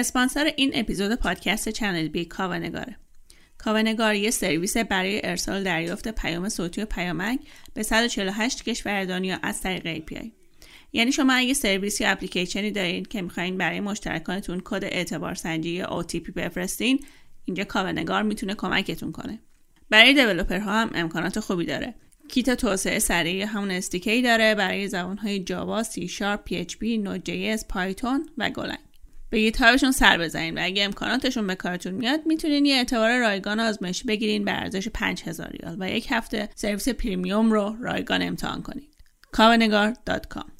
اسپانسر این اپیزود پادکست چنل بی کاوه‌نگاره. کاوه‌نگار یه سرویس برای ارسال دریافت پیام صوتی و پیامک به 148 کشور دنیا از طریق API یعنی شما اگه سرویس یا اپلیکیشنی دارین که می‌خواین برای مشترکانتون کد اعتبار سنجی یا OTP بفرستین اینجا کاوه‌نگار می‌تونه کمکتون کنه. برای developer ها هم امکانات خوبی داره. کیت توسعه سریع همون SDK داره برای زبانهای جاوا، سی شارپ، پی اچ پی، نود جی پایتون و گولنگ. به گیتهابشون سر بزنین و اگه امکاناتشون به کارتون میاد می‌تونین یه اعتبار رایگان آزمایشی بگیرین به ارزش 5000 ریال و یک هفته سرویس پریمیوم رو رایگان امتحان کنید. کاونگار.com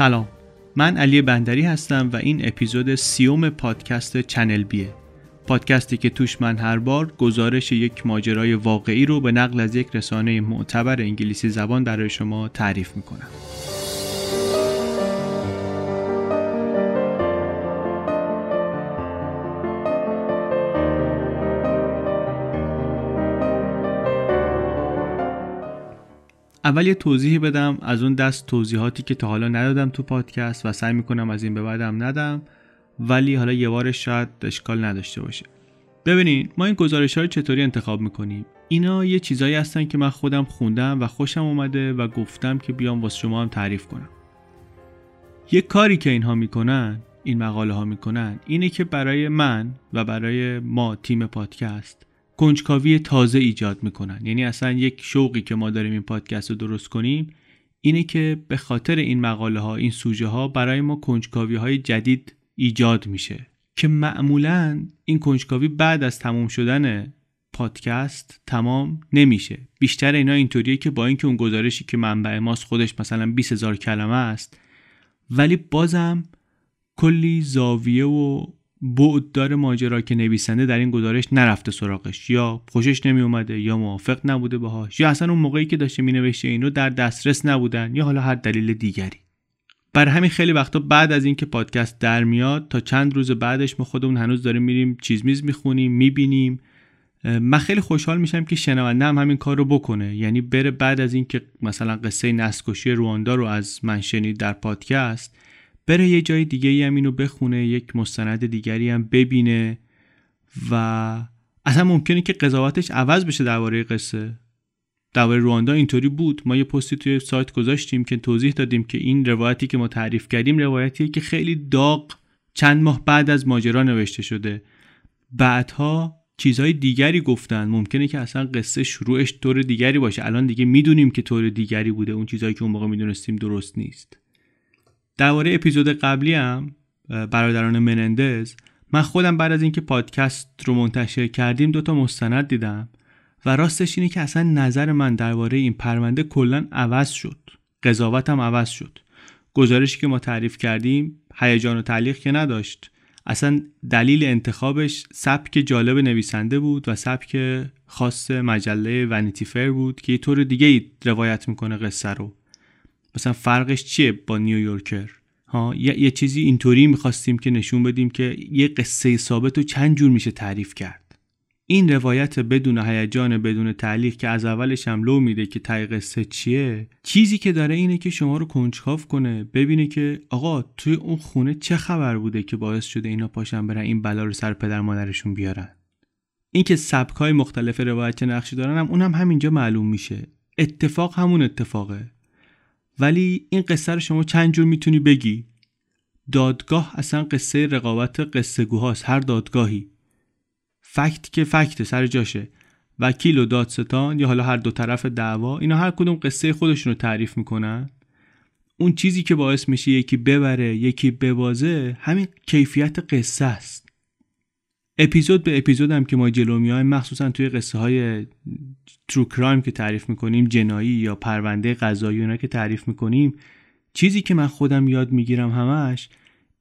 سلام. من علی بندری هستم و این اپیزود سیوم پادکست چنل بیه. پادکستی که توش من هر بار گزارش یک ماجرای واقعی رو به نقل از یک رسانه معتبر انگلیسی زبان برای شما تعریف می‌کنم. اول یه توضیحی بدم از اون دست توضیحاتی که تا حالا ندادم تو پادکست و سعی می‌کنم از این به بعدم ندم ولی حالا یه بارش شاید اشکال نداشته باشه. ببینید ما این گزارش ها رو چطوری انتخاب می‌کنیم؟ اینا یه چیزایی هستن که من خودم خوندم و خوشم اومده و گفتم که بیام واسه شما هم تعریف کنم. یه کاری که اینها می‌کنن این مقاله ها می‌کنن اینه که برای من و برای ما تیم پادکست کنجکاوی تازه ایجاد می‌کنن. یعنی اصلا یک شوقی که ما داریم این پادکست رو درست کنیم اینه که به خاطر این مقاله ها این سوژه ها برای ما کنجکاوی های جدید ایجاد میشه. که معمولا این کنجکاوی بعد از تموم شدن پادکست تمام نمیشه. بیشتر اینا اینطوریه که با اینکه اون گزارشی که منبع ماست خودش مثلا 20 هزار کلمه است ولی بازم کلی زاویه و بعد داره ماجرا که نویسنده در این گزارش نرفته سراغش. یا خوشش نمی اومده یا موافق نبوده باهاش یا اصلا اون موقعی که داشته می نوشته این در دسترس نبودن یا حالا هر دلیل دیگری. بر همین خیلی وقتا بعد از اینکه پادکست در میاد تا چند روز بعدش ما خودمون هنوز داریم میریم چیز میز می‌خونیم می‌بینیم. من خیلی خوشحال میشم که شنونده هم همین کار رو بکنه. یعنی بره بعد از اینکه مثلا قصه نسکشی رواندا رو از من شنید در پادکست بره یه جای دیگه هم اینو بخونه یک مستند دیگری هم ببینه و اصلا ممکنه که قضاوتش عوض بشه درباره قصه. درباره رواندا اینطوری بود. ما یه پستی توی سایت گذاشتیم که توضیح دادیم که این روایتی که ما تعریف کردیم روایتیه که خیلی داغ چند ماه بعد از ماجرا نوشته شده. بعدها چیزهای دیگری گفتن. ممکنه که اصلا قصه شروعش طور دیگری باشه. الان دیگه می‌دونیم که طور دیگری بوده. اون چیزهایی که اون موقع می‌دونستیم درست نیست. درباره اپیزود قبلی هم برادران منندز من خودم بعد از اینکه پادکست رو منتشر کردیم دوتا مستند دیدم و راستش اینه که اصلا نظر من درباره این پرونده کلا عوض شد. قضاوتم عوض شد. گزارشی که ما تعریف کردیم هیجان و تعلیق که نداشت. اصلا دلیل انتخابش سبک جالب نویسنده بود و سبک خاص مجله ونیتی فر بود که یه طور دیگه ای روایت می‌کنه قصه رو. مثلا فرقش چیه با نیویورکر؟ ها یه, یه چیزی اینطوری می‌خواستیم که نشون بدیم که یه قصه ثابت رو چند جور میشه تعریف کرد. این روایت بدون هیجان بدون تعلیق که از اولش هم لو میده که تای قصه چیه چیزی که داره اینه که شما رو کنجکاو کنه ببینه که آقا توی اون خونه چه خبر بوده که باعث شده اینا پاشن برن این بلا رو سر پدر مادرشون بیارن. اینکه سبک های مختلف روایت نقشی دارن هم اونم همینجا معلوم میشه. اتفاق همون اتفاقه. ولی این قصه رو شما چند جور می‌تونی بگی؟ دادگاه اصلا قصه رقابت قصه گوهاست هر دادگاهی. فکت که فکت سر جاشه. وکیل و دادستان یا حالا هر دو طرف دعوا اینا هر کدوم قصه خودشون رو تعریف می‌کنن. اون چیزی که باعث میشه یکی ببره یکی ببازه همین کیفیت قصه است. اپیزود به اپیزود هم که ما جلو میایم مخصوصا توی قصه های ترو کرایم که تعریف می‌کنیم جنایی یا پرونده قضایی اونا که تعریف می‌کنیم چیزی که من خودم یاد می‌گیرم همش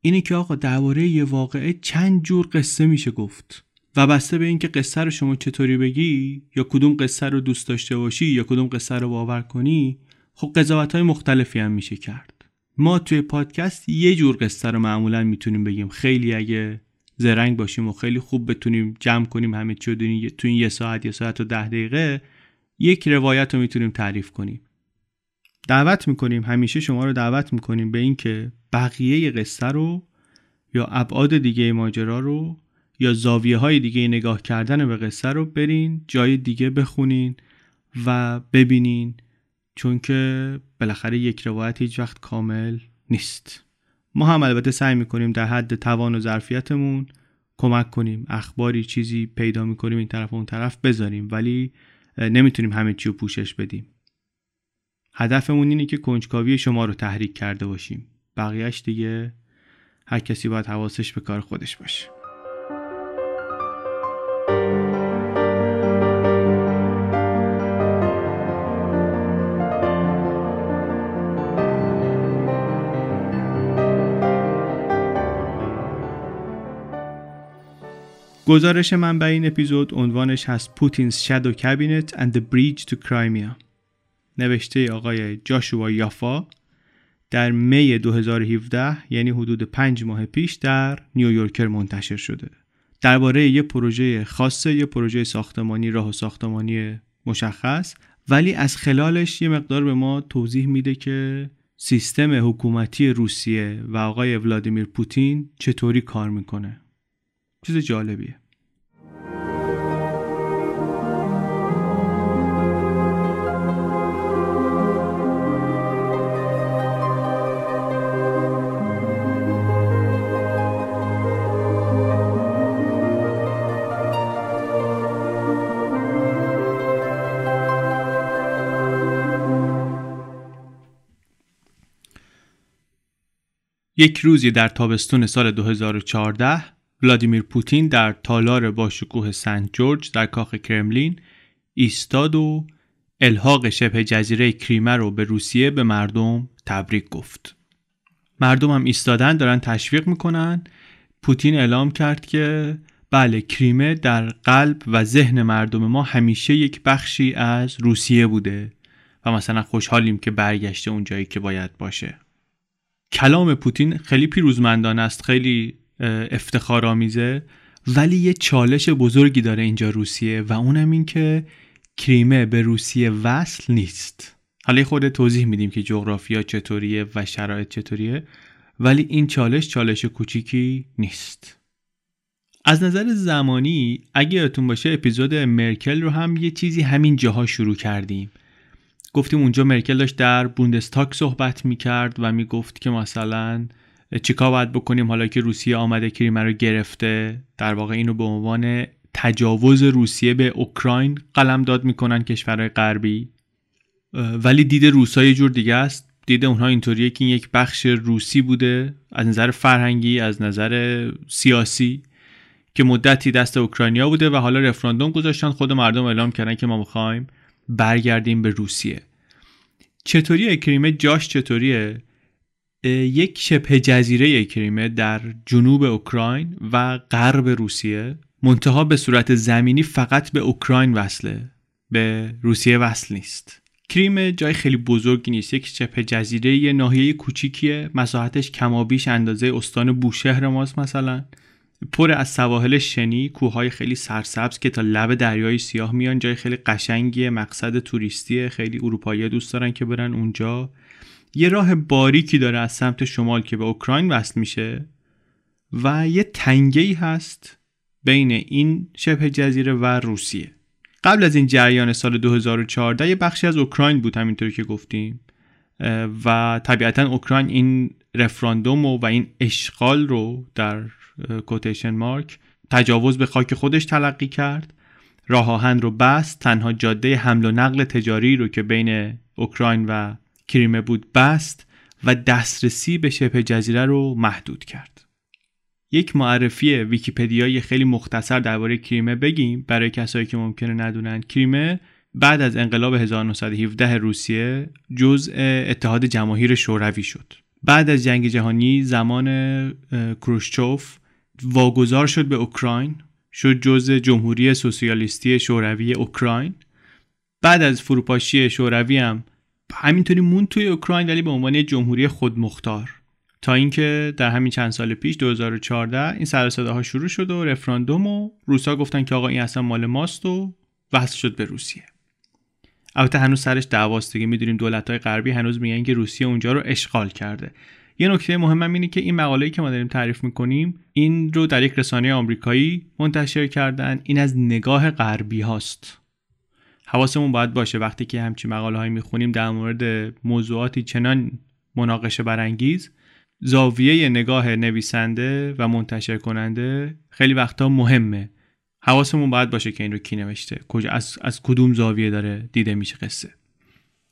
اینه که آقا درباره یه واقعه چند جور قصه میشه گفت و بسته به اینکه قصه رو شما چطوری بگی یا کدوم قصه رو دوست داشته باشی یا کدوم قصه رو باور کنی خب قضاوت های مختلفی هم میشه کرد. ما توی پادکست یه جور قصه رو معمولا می‌تونیم بگیم. خیلی اگه زرنگ باشیم و خیلی خوب بتونیم جمع کنیم همه چی تو این یه ساعت یه ساعت و ده دقیقه یک روایت رو می‌تونیم تعریف کنیم. دعوت می‌کنیم همیشه شما رو دعوت می‌کنیم به اینکه بقیه قصه رو یا ابعاد دیگه ماجرا رو یا زاویه های دیگه نگاه کردن به قصه رو برین جای دیگه بخونین و ببینین چون که بالاخره یک روایت هیچ وقت کامل نیست. ما هم البته سعی می‌کنیم در حد توان و ظرفیتمون کمک کنیم اخباری چیزی پیدا می‌کنیم این طرف و اون طرف بذاریم ولی نمی‌تونیم همه چی رو پوشش بدیم. هدفمون اینه که کنجکاوی شما رو تحریک کرده باشیم. بقیهش دیگه هر کسی باید حواسش به کار خودش باشه. گزارش من به این اپیزود عنوانش هست پوتینز شادو کابینت and the bridge to Crimea نوشته آقای جاشوا یافا در می 2017 یعنی حدود پنج ماه پیش در نیویورکر منتشر شده. درباره یه پروژه خاصه یه پروژه ساختمانی راه و ساختمانی مشخص ولی از خلالش یه مقدار به ما توضیح میده که سیستم حکومتی روسیه و آقای ولادیمیر پوتین چطوری کار می‌کنه. چیز جالبیه. یک روزی در تابستون سال 2014 ولادیمیر پوتین در تالار باشکوه سنت جورج در کاخ کرملین ایستاد و الحاق شبه جزیره کریمه رو به روسیه به مردم تبریک گفت. مردم هم ایستادن دارن تشویق می‌کنن پوتین اعلام کرد که بله کریمه در قلب و ذهن مردم ما همیشه یک بخشی از روسیه بوده و مثلا خوشحالیم که برگشته اون جایی که باید باشه کلام پوتین خیلی پیروزمندانه است خیلی افتخارآمیزه ولی یه چالش بزرگی داره اینجا روسیه و اونم این که کریمه به روسیه وصل نیست. حالا خود توضیح میدیم که جغرافیا چطوریه و شرایط چطوریه ولی این چالش چالش کوچیکی نیست. از نظر زمانی اگه یادتون باشه اپیزود مرکل رو هم یه چیزی همین جاها شروع کردیم. گفتیم اونجا مرکل داشت در بوندستاک صحبت می‌کرد و می‌گفت که مثلا چیکار باید بکنیم حالا که روسیه آمده کریمه رو گرفته؟ در واقع اینو به عنوان تجاوز روسیه به اوکراین قلم داد می‌کنن کشورهای غربی. ولی دید روسا یه جور دیگه است. دید اونها اینطوریه که این یک بخش روسی بوده از نظر فرهنگی از نظر سیاسی که مدتی دست اوکراینیا بوده و حالا رفراندوم گذاشتن. خود مردم اعلام کردن که ما می‌خوایم برگردیم به روسیه. چطوری کریمه جاش چطوریه؟ یک شبه جزیره کریمه در جنوب اوکراین و غرب روسیه. منتها به صورت زمینی فقط به اوکراین وصله به روسیه وصل نیست. کریمه جای خیلی بزرگی نیست. یک شبه جزیره یه ناحیه کوچیکیه. مساحتش کمابیش اندازه استان بوشهر ماست مثلا. پر از سواحل شنی کوههای خیلی سرسبز که تا لب دریای سیاه میان جای خیلی قشنگیه مقصد توریستی خیلی اروپایی دوست دارن که برن اونجا. یه راه باریکی داره از سمت شمال که به اوکراین وصل میشه و یه تنگه هست بین این شبه جزیره و روسیه. قبل از این جریان سال 2014 یه بخشی از اوکراین بود همینطور که گفتیم و طبیعتا اوکراین این رفراندوم و این اشغال رو در کوتیشن مارک تجاوز به خاک خودش تلقی کرد. راه آهن رو بست تنها جاده حمل و نقل تجاری رو که بین اوکراین و کریمه بود بست و دسترسی به شبه جزیره رو محدود کرد. یک معرفی ویکیپدیایی خیلی مختصر درباره کریمه بگیم. برای کسایی که ممکنه ندونن کریمه بعد از انقلاب 1917 روسیه جزء اتحاد جماهیر شوروی شد. بعد از جنگ جهانی زمان کروشچوف واگذار شد به اوکراین شد جزء جمهوری سوسیالیستی شوروی اوکراین. بعد از فروپاشی شوروی هم همینطوری مون توی اوکراین ولی به عنوان جمهوری خودمختار. تا اینکه در همین چند سال پیش 2014 این سر ها شروع شد و رفراندوم و روسا گفتن که آقا این اصلا مال ماست و وصل شد به روسیه. البته هنوز سرش دعواست دیگه. می‌دونیم دولت های غربی هنوز میگن که روسیه اونجا رو اشغال کرده. یه نکته مهم اینه که این مقاله‌ای که ما داریم تعریف می‌کنیم این رو در یک رسانه آمریکایی منتشر کردن. این از نگاه غربی هاست. حواسمون باید باشه وقتی که همچین مقاله هایی می‌خونیم در مورد موضوعاتی چنان مناقشه برانگیز. زاویه نگاه نویسنده و منتشر کننده خیلی وقتا مهمه. حواسمون باید باشه که این رو کی نوشته کجا از, از کدوم زاویه داره دیده میشه قصه.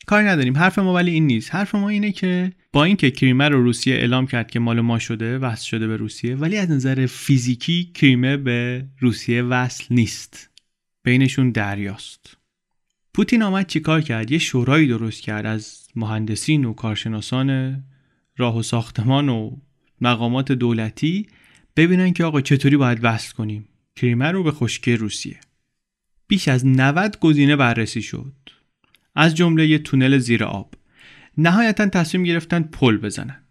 کاری نداریم. حرف ما ولی این نیست. حرف ما اینه که با اینکه کریمه رو روسیه اعلام کرد که مال ما شده وصل شده به روسیه ولی از نظر فیزیکی کریمه به روسیه وصل نیست. بینشون دریاست. پوتین آمد چیکار کرد؟ یه شورایی درست کرد از مهندسین و کارشناسان راه و ساختمان و مقامات دولتی ببینن که آقا چطوری باید وصل کنیم. کریمه رو به خشکی روسیه. بیش از 90 گزینه بررسی شد. از جمله یه تونل زیر آب. نهایتا تصمیم گرفتن پل بزنن.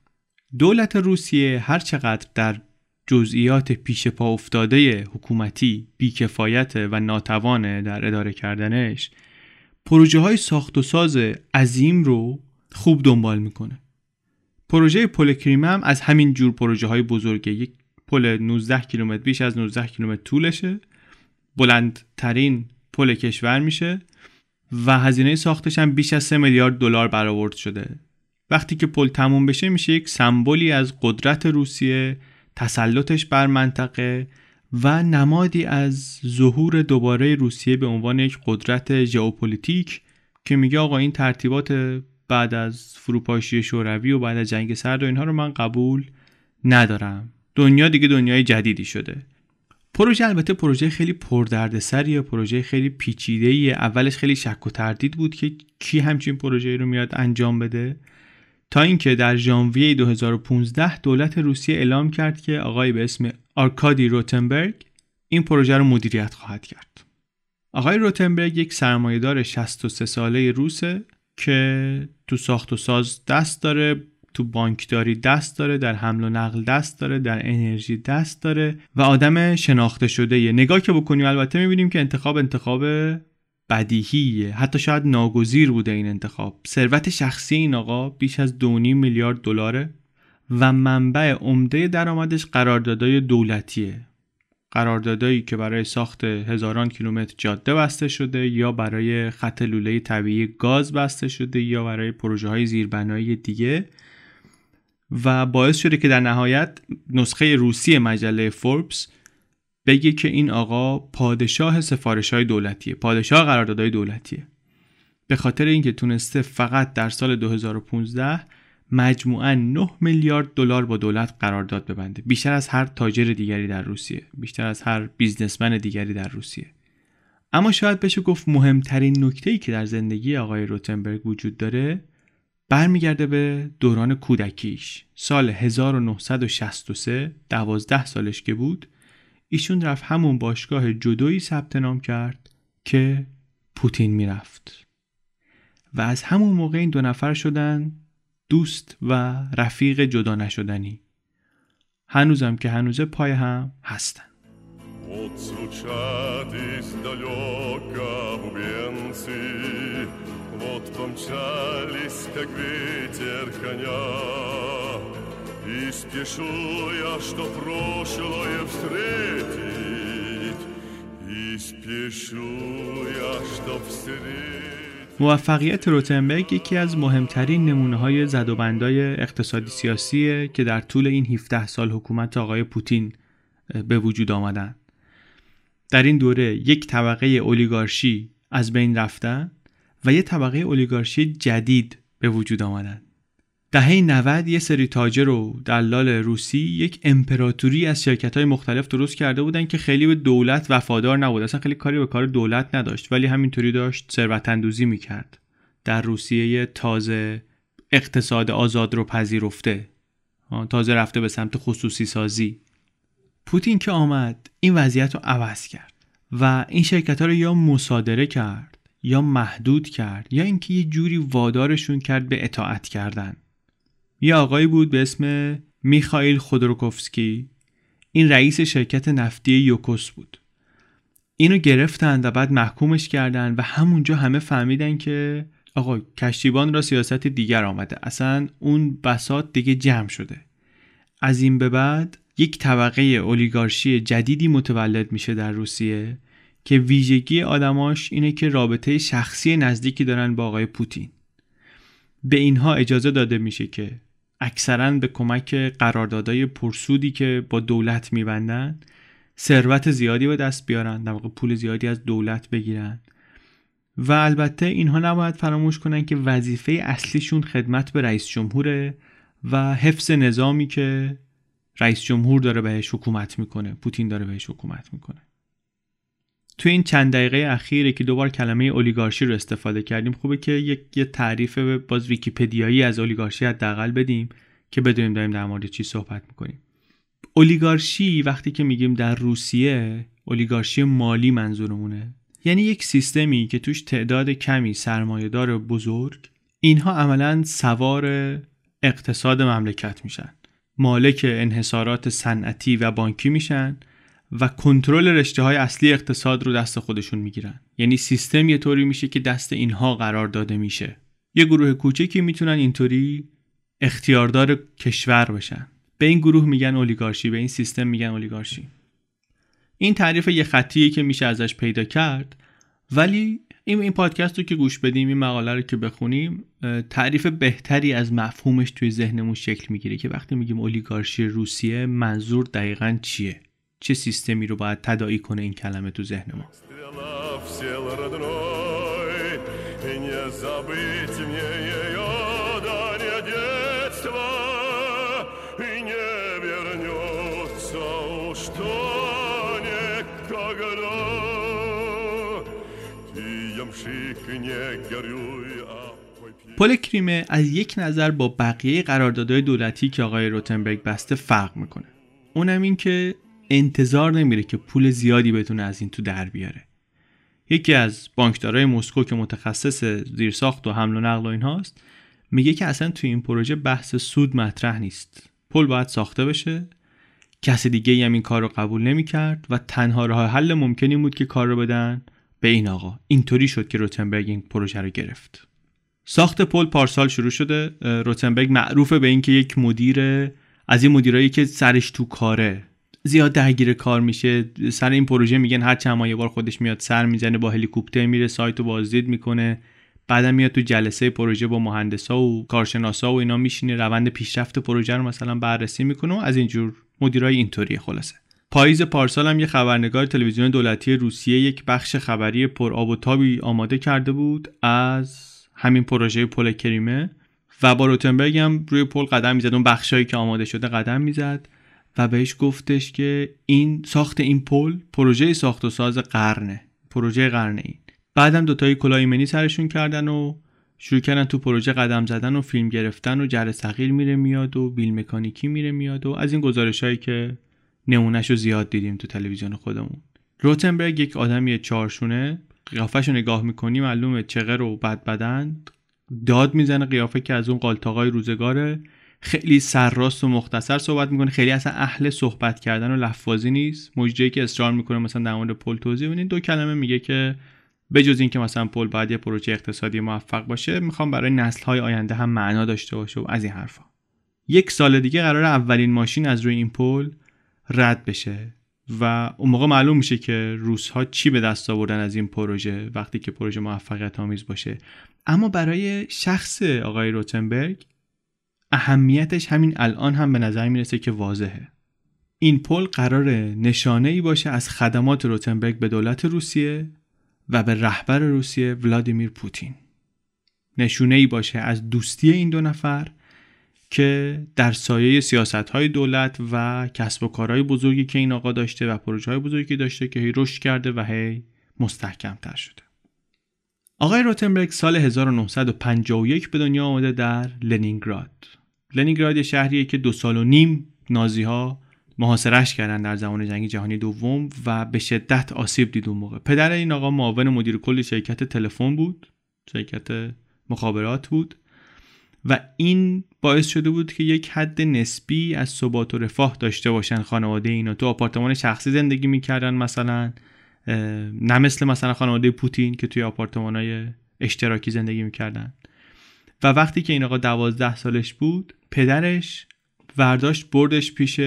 دولت روسیه هر چقدر در جزئیات پیش پا افتاده حکومتی بیکفایت و ناتوانه در اداره کردنش پروژه های ساخت و ساز عظیم رو خوب دنبال می‌کنه. پروژه پل کریمه هم از همین جور پروژه های بزرگه. یک پل 19 کیلومتر بیش از 19 کیلومتر طولشه. بلندترین پل کشور میشه. و هزینه ساختش هم بیش از 3 میلیارد دلار برآورد شده. وقتی که پل تموم بشه میشه یک سمبولی از قدرت روسیه تسلطش بر منطقه و نمادی از ظهور دوباره روسیه به عنوان یک قدرت ژئوپلیتیک که میگه آقا این ترتیبات بعد از فروپاشی شوروی و بعد از جنگ سرد و اینها رو من قبول ندارم. دنیا دیگه دنیای جدیدی شده. پروژه البته پروژه خیلی پردردسریه پروژه خیلی پیچیده ایه. اولش خیلی شک و تردید بود که کی همچین پروژه رو میاد انجام بده. تا اینکه در ژانویه 2015 دولت روسیه اعلام کرد که آقای به اسم آرکادی روتنبرگ این پروژه رو مدیریت خواهد کرد. آقای روتنبرگ یک سرمایهدار 63 ساله روسه که تو ساخت و ساز دست داره. تو بانکداری دست داره در حمل و نقل دست داره در انرژی دست داره و آدم شناخته شده یه نگاه که بکنیم البته می‌بینیم که انتخاب انتخاب بدیهیه. حتی شاید ناگزیر بوده این انتخاب. ثروت شخصی این آقا بیش از 2.5 میلیارد دلاره و منبع عمده درآمدش قراردادهای دولتیه. قراردادایی که برای ساخت هزاران کیلومتر جاده بسته شده یا برای خط لوله طبیعی گاز بسته شده یا برای پروژه های زیربنایی دیگه. و باعث شده که در نهایت نسخه روسی مجله فوربس بگه که این آقا پادشاه سفارش های دولتیه پادشاه قراردادهای دولتیه. به خاطر اینکه تونسته فقط در سال 2015 مجموعا 9 میلیارد دلار با دولت قرارداد ببنده. بیشتر از هر تاجر دیگری در روسیه. بیشتر از هر بیزنسمن دیگری در روسیه. اما شاید بشه گفت مهمترین نکته ای که در زندگی آقای روتنبرگ وجود داره برمیگرده به دوران کودکیش. سال 1963 دوازده سالش که بود ایشون رفت همون باشگاه جدویی ثبت نام کرد که پوتین می‌رفت. و از همون موقع این دو نفر شدن دوست و رفیق جدا نشدنی. هنوزم که هنوزه پای هم هستن. как ветер коня И спешу я, что прошлое встретить И спешу я, чтоб встретить موفقیت روتنبرگ یکی از مهمترین نمونه های زد و بندای اقتصادی سیاسیه که در طول این 17 سال حکومت آقای پوتین به وجود آمدن در این دوره یک طبقه اولیگارشی از بین رفتن و یک طبقه اولیگارشی جدید به وجود آمدن. دهه 90 یه سری تاجر و دلال روسی یک امپراتوری از شرکت های مختلف درست کرده بودن که خیلی به دولت وفادار نبود. اصلا خیلی کاری به کار دولت نداشت ولی همینطوری داشت ثروت اندوزی می‌کرد. در روسیه تازه اقتصاد آزاد رو پذیرفته. تازه رفته به سمت خصوصی سازی. پوتین که آمد این وضعیت رو عوض کرد و این شرکت ها رو یا مصادره کرد یا محدود کرد یا اینکه یه جوری وادارشون کرد به اطاعت کردن. یه آقایی بود به اسم میخائیل خودروکوفسکی. این رئیس شرکت نفتی یوکوس بود. اینو گرفتن و بعد محکومش کردن و همونجا همه فهمیدن که آقا کشتیبان را سیاست دیگر آمده. اصلا اون بسات دیگه جمع شده. از این به بعد یک طبقه اولیگارشی جدیدی متولد میشه در روسیه. که ویژگی آدماش اینه که رابطه شخصی نزدیکی دارن با آقای پوتین. به اینها اجازه داده میشه که اکثرا به کمک قراردادهای پرسودی که با دولت میبندن ثروت زیادی به دست بیارن در واقع پول زیادی از دولت بگیرن. و البته اینها نباید فراموش کنن که وظیفه اصلیشون خدمت به رئیس جمهوره و حفظ نظامی که رئیس جمهور داره بهش حکومت می‌کنه پوتین داره بهش حکومت می‌کنه. تو این چند دقیقه اخیره که دوبار کلمه اولیگارشی رو استفاده کردیم. خوبه که یک یه تعریف باز ویکیپدیایی از اولیگارشی حداقل بدیم که بدونیم داریم در مورد چی صحبت می‌کنیم. اولیگارشی وقتی که میگیم در روسیه اولیگارشی مالی منظورمونه. یعنی یک سیستمی که توش تعداد کمی سرمایهدار بزرگ اینها عملا سوار اقتصاد مملکت میشن. مالک انحصارات صنعتی و بانکی میشن. و کنترل رشته های اصلی اقتصاد رو دست خودشون می‌گیرن. یعنی سیستم یه طوری میشه که دست اینها قرار داده میشه. یه گروه کوچکی می‌تونن اینطوری اختیاردار کشور بشن. به این گروه میگن اولیگارشی به این سیستم میگن اولیگارشی. این تعریف یه خطیه که میشه ازش پیدا کرد. ولی این این پادکست رو که گوش بدیم این مقاله رو که بخونیم تعریف بهتری از مفهومش توی ذهنمون شکل می‌گیره که وقتی میگیم اولیگارشی روسیه منظور دقیقا چیه؟ چه سیستمی رو باید تداعی کنه این کلمه تو ذهن ما؟ پل کریمه از یک نظر با بقیه قراردادهای دولتی که آقای روتنبرگ بسته فرق می‌کنه. اونم این که انتظار نمیره که پول زیادی بتونه از این تو در بیاره. یکی از بانکدارای مسکو که متخصص زیرساخت و حمل و نقل و اینهاست میگه که اصلا تو این پروژه بحث سود مطرح نیست. پل باید ساخته بشه. کسی دیگه هم این کار رو قبول نمی‌کرد و تنها راه حل ممکنی بود که کار رو بدن. به این آقا اینطوری شد که روتنبرگ این پروژه رو گرفت. ساخت پل پارسال شروع شده. روتنبرگ معروفه به اینکه یک مدیر از این مدیرایی که سرش تو کاره. زیاد درگیر کار میشه. سر این پروژه میگن هر چند ماه یه بار خودش میاد سر می‌زنه با هلیکوپتر میره سایت رو بازدید می‌کنه. بعدا میاد تو جلسه پروژه با مهندسا و کارشناسا و اینا میشینه روند پیشرفت پروژه رو مثلا بررسی می‌کنه و از اینجور مدیرای اینطوری خلاصه. پاییز پارسال هم یه خبرنگار تلویزیون دولتی روسیه یک بخش خبری پر آب و تابی آماده کرده بود از همین پروژه پل کریمه و با روتنبرگ هم روی پل قدم می‌زد. اون بخشایی که آماده شده قدم می‌زد. و بهش گفتش که این ساخت این پل پروژه ساخت و ساز قرنه پروژه قرنه این. بعدم دوتایی کلاه ایمنی سرشون کردن و شروع کردن تو پروژه قدم زدن و فیلم گرفتن و جر صغیر میره میاد و بیل مکانیکی میره میاد و از این گزارش هایی که نمونهش رو زیاد دیدیم تو تلویزیون خودمون. روتنبرگ یک آدمی چارشونه قیافش رو نگاه می‌کنی معلومه چغه رو بد بدن داد می‌زنه قیافه که از اون قالتاقای روزگاره. خیلی سرراست و مختصر صحبت می‌کنه. خیلی اصلا اهل صحبت کردن و لفاظی نیست. موجهی که اصرار می‌کنه مثلا در مورد پل توضیح بدین. دو کلمه میگه که بجز اینکه مثلا پل باید یه پروژه اقتصادی موفق باشه می‌خوام برای نسل های آینده هم معنا داشته باشه و از این حرفا. یک سال دیگه قرار اولین ماشین از روی این پل رد بشه و اون موقع معلوم میشه که روس ها چی به دست آوردن از این پروژه وقتی که پروژه موفقیت آمیز باشه. اما برای شخص آقای روتنبرگ اهمیتش همین الان هم به نظر می‌رسه که واضحه. این پل قرار نشانه ای باشه از خدمات روتنبرگ به دولت روسیه و به رهبر روسیه ولادیمیر پوتین. نشونه ای باشه از دوستی این دو نفر که در سایه سیاست های دولت و کسب و کارهای بزرگی که این آقا داشته و پروژه های بزرگی داشته که هی رشد کرده و هی مستحکم تر شده. آقای روتنبرگ سال 1951 به دنیا آمده در لنینگراد. لنینگراد شهریه که دو سال و نیم نازی ها محاصرش کردن در زمان جنگ جهانی دوم و به شدت آسیب دید اون موقع. پدر این آقا معاون مدیر کل شرکت تلفن بود شرکت مخابرات بود و این باعث شده بود که یک حد نسبی از ثبات و رفاه داشته باشن خانواده اینا. تو آپارتمان شخصی زندگی می‌کردن مثلا نه مثل مثلا خانواده پوتین که توی آپارتمان اشتراکی زندگی می‌کردن. و وقتی که این آقا دوازده سالش بود پدرش ورداشت بردش پیش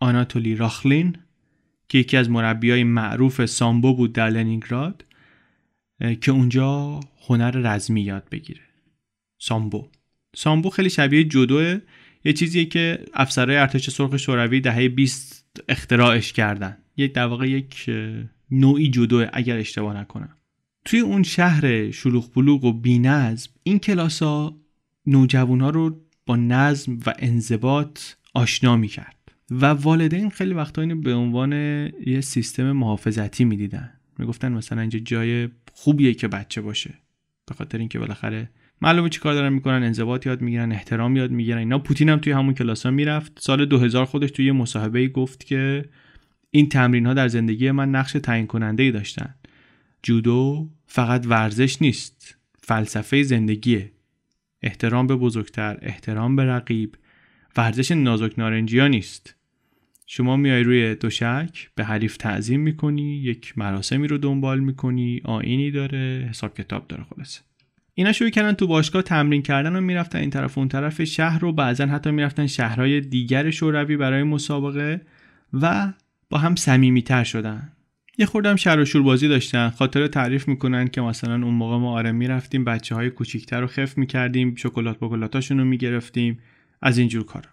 آناتولی راخلین که یکی از مربی های معروف سامبو بود در لنینگراد که اونجا هنر رزمی یاد بگیره. سامبو. سامبو خیلی شبیه جودوه. یه چیزیه که افسرهای ارتش سرخ شوروی دهه 20 اختراعش کردن. یک در واقع یک نوعی جودوه اگر اشتباه نکنم. توی اون شهر شلوغ بلوغ و بینظم این کلاس ها نوجوان ها رو با نظم و انضباط آشنا می‌کرد. و والدین خیلی وقتا اینو به عنوان یه سیستم محافظتی می‌دیدن. می‌گفتن مثلا اینجا جای خوبیه که بچه باشه. به خاطر اینکه بالاخره معلومه چی کار دارن می‌کنن انضباط یاد می‌گیرن احترام یاد می‌گیرن. اینا پوتین هم توی همون کلاس ها می‌رفت. سال 2000 خودش توی مصاحبه گفت که این تمرین ها در زندگی من نقش تعیین کننده ای داشتن. جودو فقط ورزش نیست فلسفه زندگیه. احترام به بزرگتر احترام به رقیب. ورزش نازک نارنجی ها نیست. شما میای روی دوشک به حریف تعظیم می‌کنی یک مراسمی رو دنبال می‌کنی آینی داره حساب کتاب داره خلاصه. اینا شروع کردن تو باشگاه تمرین کردن و می‌رفتن این طرف اون طرف شهر رو بعضا حتی می‌رفتن شهرهای دیگر شوروی برای مسابقه و با هم صمیمیتر شدن. یه خوردم شر و شور بازی داشتن. خاطر تعریف می‌کنن که مثلا اون موقع ما آره می‌رفتیم بچه های کوچیکتر رو خف می‌کردیم شکلات بکلاتاشون رو می‌گرفتیم. از اینجور کارا.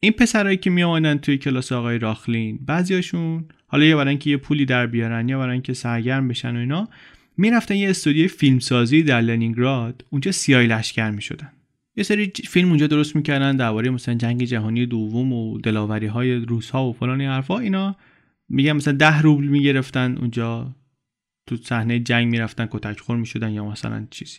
این پسرایی که می توی کلاس آقای راخلین بعضیاشون حالا یه برای اینکه یه پولی در بیارن یا برای اینکه سرگرم بشن و اینا می‌رفتن یه استودیوی فیلمسازی در لنینگراد اونجا سیای لشکر می‌شدن. یه سری فیلم اونجا درست می‌کردن درباره مثلا جنگ جهانی دوم و دلاوری های روس ها و فلان حرفا اینا میگم مثلا ده روبل می‌گرفتن اونجا تو صحنه جنگ می‌رفتن کتک خور می‌شدن یا مثلا چیزی.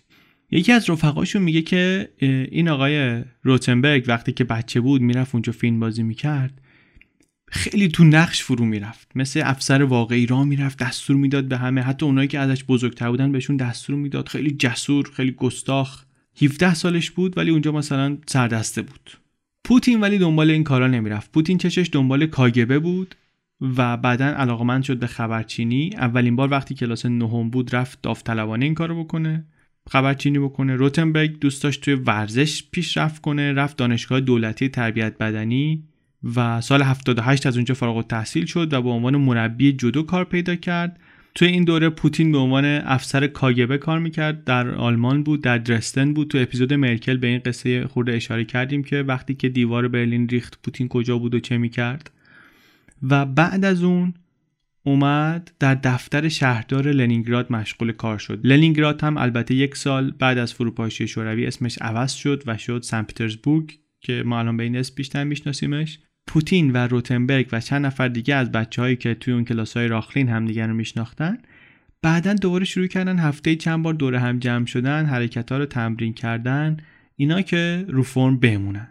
یکی از رفقاشون میگه که این آقای روتنبرگ وقتی که بچه بود می‌رفت اونجا فیلم بازی می‌کرد خیلی تو نقش فرو می‌رفت. مثل افسر واقعی را می‌رفت دستور می‌داد به همه. حتی اونایی که ازش بزرگتر بودن بهشون دستور می‌داد. خیلی جسور خیلی گستاخ. 17 سالش بود ولی اونجا مثلا سردسته بود. پوتین ولی دنبال این کارا نمی‌رفت. پوتین چشش دنبال کاگبه بود. و بعدا علاقمند شد به خبرچینی. اولین بار وقتی کلاس نهم بود رفت داوطلبانه این کارو بکنه خبرچینی بکنه. روتنبرگ دوست داشت توی ورزش پیشرفت کنه رفت دانشگاه دولتی تربیت بدنی و سال 78 از اونجا فارغ التحصیل شد و به عنوان مربی جودو کار پیدا کرد. توی این دوره پوتین به عنوان افسر کاگبه کار می‌کرد. در آلمان بود در درستن بود. تو اپیزود مرکل به این قصه خورده اشاره کردیم که وقتی که دیوار برلین ریخت پوتین کجا بود و چه می‌کرد. و بعد از اون اومد در دفتر شهردار لنینگراد مشغول کار شد. لنینگراد هم البته یک سال بعد از فروپاشی شوروی اسمش عوض شد و شد سن پترزبورگ که ما الان به این اسم بیشتر میشناسیمش. پوتین و روتنبرگ و چند نفر دیگه از بچههایی که توی اون کلاس های راخلین همدیگه رو میشناختن بعدا دوباره شروع کردن هفته چند بار دوره هم جمع شدن حرکت ها رو تمرین کردن اینا که رو فرم بمونن.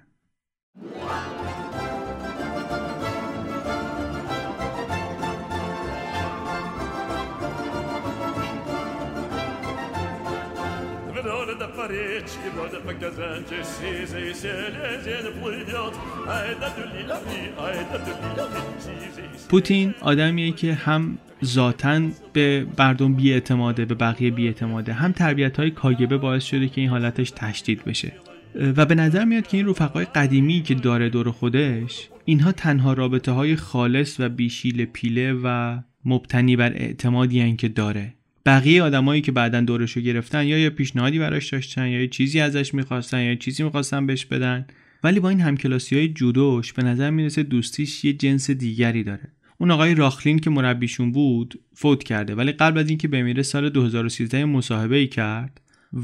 پوتین آدمیه که هم ذاتا به مردم بیاعتماده به بقیه بیاعتماده هم تربیت های کاگبه باعث شده که این حالتش تشدید بشه. و به نظر میاد که این رفقای قدیمی که داره دور خودش اینها تنها رابطه های خالص و بیشیل پیله و مبتنی بر اعتمادی که داره. بقیه آدمایی که بعدا دورشو گرفتن یا یه پیشنهادی براش داشتن یا یه چیزی ازش می‌خواستن یا چیزی می‌خواستن بهش بدن. ولی با این همکلاسی های جودوش به نظر می‌رسه دوستیش یه جنس دیگری داره. اون آقای راخلین که مربیشون بود فوت کرده ولی قبل از اینکه بمیره سال 2013 مصاحبه ای کرد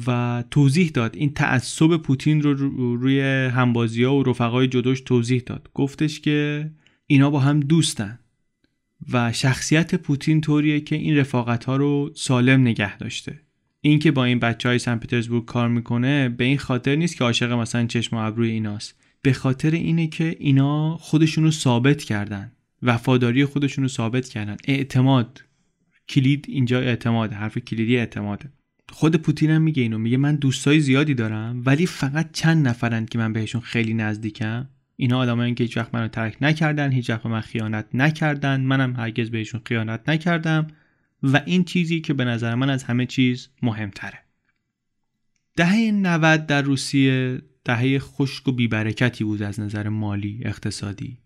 و توضیح داد. این تعصب پوتین رو روی همبازی ها و رفقای جدوش توضیح داد. گفتش که اینا با هم دوستن. و شخصیت پوتین طوریه که این رفاقت ها رو سالم نگه داشته. این که با این بچه های سن پترزبورگ کار می‌کنه به این خاطر نیست که عاشق مثلا چشم و ابروی ایناست. به خاطر اینه که اینا خودشون رو ثابت کردن. وفاداری خودشون رو ثابت کردن. اعتماد. کلید اینجا اعتماد حرف کلیدی اعتماده خود پوتین هم میگه اینو. میگه من دوستای زیادی دارم ولی فقط چند نفرن که من بهشون خیلی نزدیکم. اینا آدمایی که هیچ منو ترک نکردن هیچ وقت من خیانت نکردن. منم هرگز بهشون خیانت نکردم. و این چیزی که به نظر من از همه چیز مهمتره. دهه 90 در روسیه دهه خشک و بیبرکتی بود از نظر مالی اقتصادی.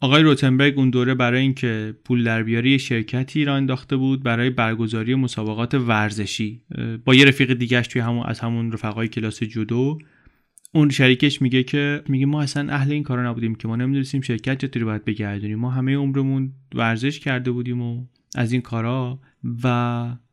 آقای روتنبرگ اون دوره برای اینکه پول در بیاری شرکتی را انداخته بود برای برگزاری مسابقات ورزشی با یه رفیق دیگهش توی همون از همون رفقای کلاس جودو اون شریکش میگه که میگه ما اصلا اهل این کارا نبودیم که ما نمی‌دونستیم شرکت چطوری باید بگردونیم. ما همه عمرمون ورزش کرده بودیم و از این کارا و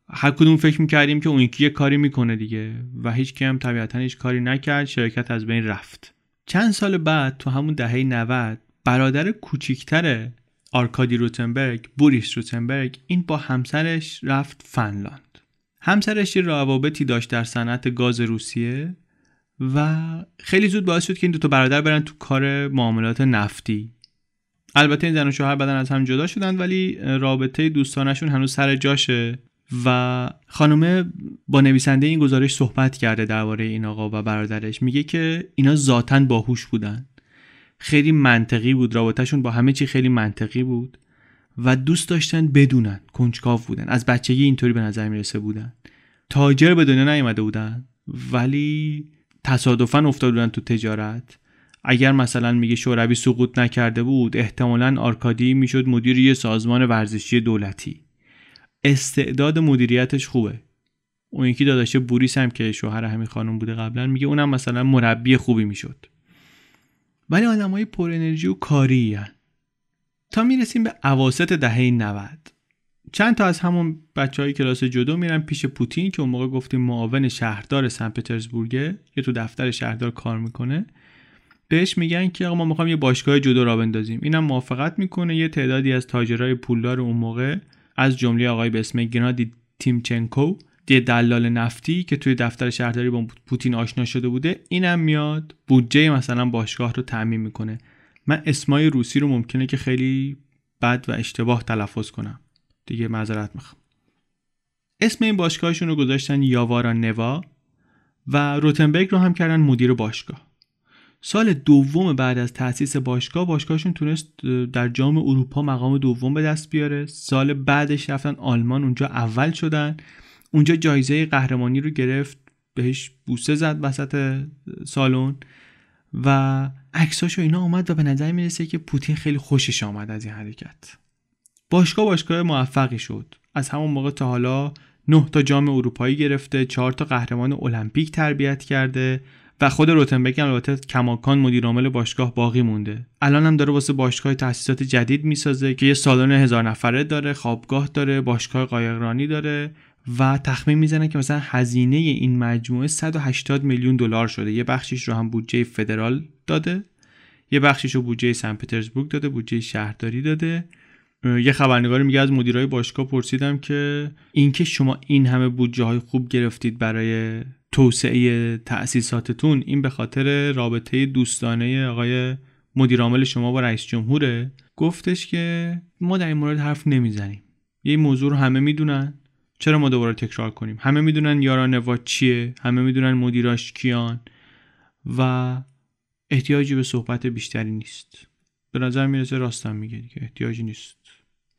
هر کدوم فکر می‌کردیم که اون یکی یه کاری می‌کنه دیگه و هیچ کی هم طبیعتا هیچ کاری نکرد شرکت از بین رفت. چند سال بعد تو همون دهه 90 برادر کوچیکتر آرکادی روتنبرگ بوریس روتنبرگ این با همسرش رفت فنلاند. همسرش یه روابطی داشت در صنعت گاز روسیه. و خیلی زود باعث شد که این دو تا برادر برن تو کار معاملات نفتی. البته این زن و شوهر بعدن از هم جدا شدن ولی رابطه دوستانشون هنوز سر جاشه و خانومه با نویسنده این گزارش صحبت کرده درباره این آقا و برادرش. میگه که اینا ذاتا باهوش بودن. خیلی منطقی بود رابطهشون با همه چی خیلی منطقی بود و دوست داشتن بدونن کنجکاو بودن. از بچگی اینطوری به نظر می‌رسه بودن. تاجر به دنیا نیومده بودن ولی تصادفا افتاده بودن تو تجارت. اگر مثلا میگه شوروی سقوط نکرده بود احتمالا آرکادی می‌شد مدیر یه سازمان ورزشی دولتی. استعداد مدیریتش خوبه. اون یکی داداشه بوریس هم که شوهر همین خانم بوده قبلا میگه اونم مثلا مربی خوبی می‌شد. ولی آدم های پر انرژی و کاری هستن. تا می‌رسیم به اواسط دهه 90 چند تا از همون بچه های کلاس جودو میرن پیش پوتین که اون موقع گفتیم معاون شهردار سن پترزبورگه که تو دفتر شهردار کار می‌کنه. بهش میگن که آقا ما می‌خوایم یه باشگاه جدو را بندازیم. اینم موافقت می‌کنه. یه تعدادی از تاجرای پولدار اون موقع از جمله آقای به اسم گنادی تیمچنکو یه دلال نفتی که توی دفتر شهرداری با پوتین آشنا شده بوده اینم میاد بودجه مثلا باشگاه رو تعمین می‌کنه. من اسمای روسی رو ممکنه که خیلی بد و اشتباه تلفظ کنم. دیگه معذرت می‌خوام. اسم این باشگاهشون رو گذاشتن یاوارا نوا و روتنبرگ رو هم کردن مدیر باشگاه. سال دوم بعد از تأسیس باشگاه باشگاهشون تونست در جام اروپا مقام دوم به دست بیاره. سال بعدش رفتن آلمان اونجا اول شدن. اونجا جایزه قهرمانی رو گرفت بهش بوسه زد وسط سالن و عکساش و اینا اومد و به نظر می‌رسه که پوتین خیلی خوشش آمد از این حرکت. باشگاه باشگاه موفقی شد. از همون موقع تا حالا نه تا جام اروپایی گرفته چهار تا قهرمان المپیک تربیت کرده و خود روتنبرگ هم البته کماکان مدیر عامل باشگاه باقی مونده. الان هم داره واسه باشگاه تاسیسات جدید می‌سازه که یه سالن هزار نفره داره خوابگاه داره باشگاه قایقرانی داره و تخمین می‌زنه که مثلا هزینه این مجموعه 180 میلیون دلار شده. یه بخشیش رو هم بودجه فدرال داده یه بخشیش رو بودجه سن پترزبورگ داده بودجه شهرداری داده. یه خبرنگاری میگه از مدیرای باشگاه پرسیدم که اینکه شما این همه بودجه های خوب گرفتید برای توسعه تأسیساتتون این به خاطر رابطه دوستانه آقای مدیرعامل شما با رئیس جمهوره. گفتش که ما در این مورد حرف نمی‌زنیم. یه موضوع رو همه می‌دونن. چرا ما دوباره تکرار کنیم؟ همه می‌دونن یاران نوا چیه همه می‌دونن مدیراش کیان و احتیاجی به صحبت بیشتری نیست. به نظر می‌رسه راستم میگه دیگه احتیاجی نیست.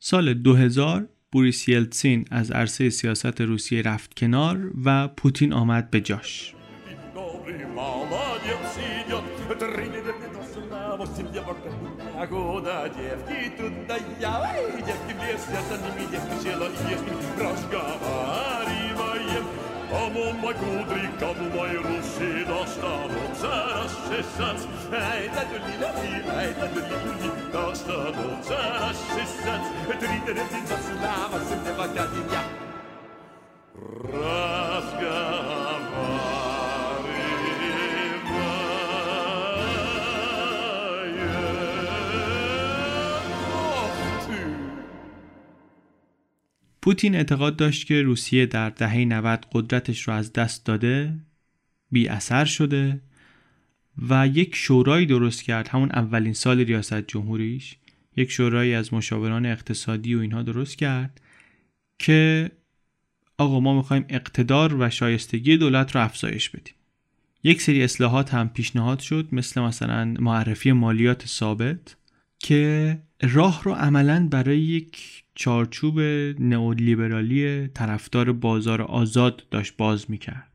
سال 2000 بوریس یلتسین از عرصه سیاست روسیه رفت کنار و پوتین آمد به جاش Am on my goodly camel Amo mai kudrik, amo mai russi, da stano zaraz się sac. Ej, da do lila li, ej, da do lila li, da stano zaraz się sac. Drite retin za sulava, se ne vakadinja. Razgava. پوتین اعتقاد داشت که روسیه در دهه 90 قدرتش رو از دست داده بی اثر شده و یک شورایی درست کرد. همون اولین سال ریاست جمهوریش یک شورایی از مشاوران اقتصادی و اینها درست کرد که آقا ما می‌خوایم اقتدار و شایستگی دولت رو افزایش بدیم. یک سری اصلاحات هم پیشنهاد شد مثل مثلا معرفی مالیات ثابت که راه رو عملا برای یک چارچوب نئولیبرالی طرفدار بازار آزاد داشت باز می‌کرد.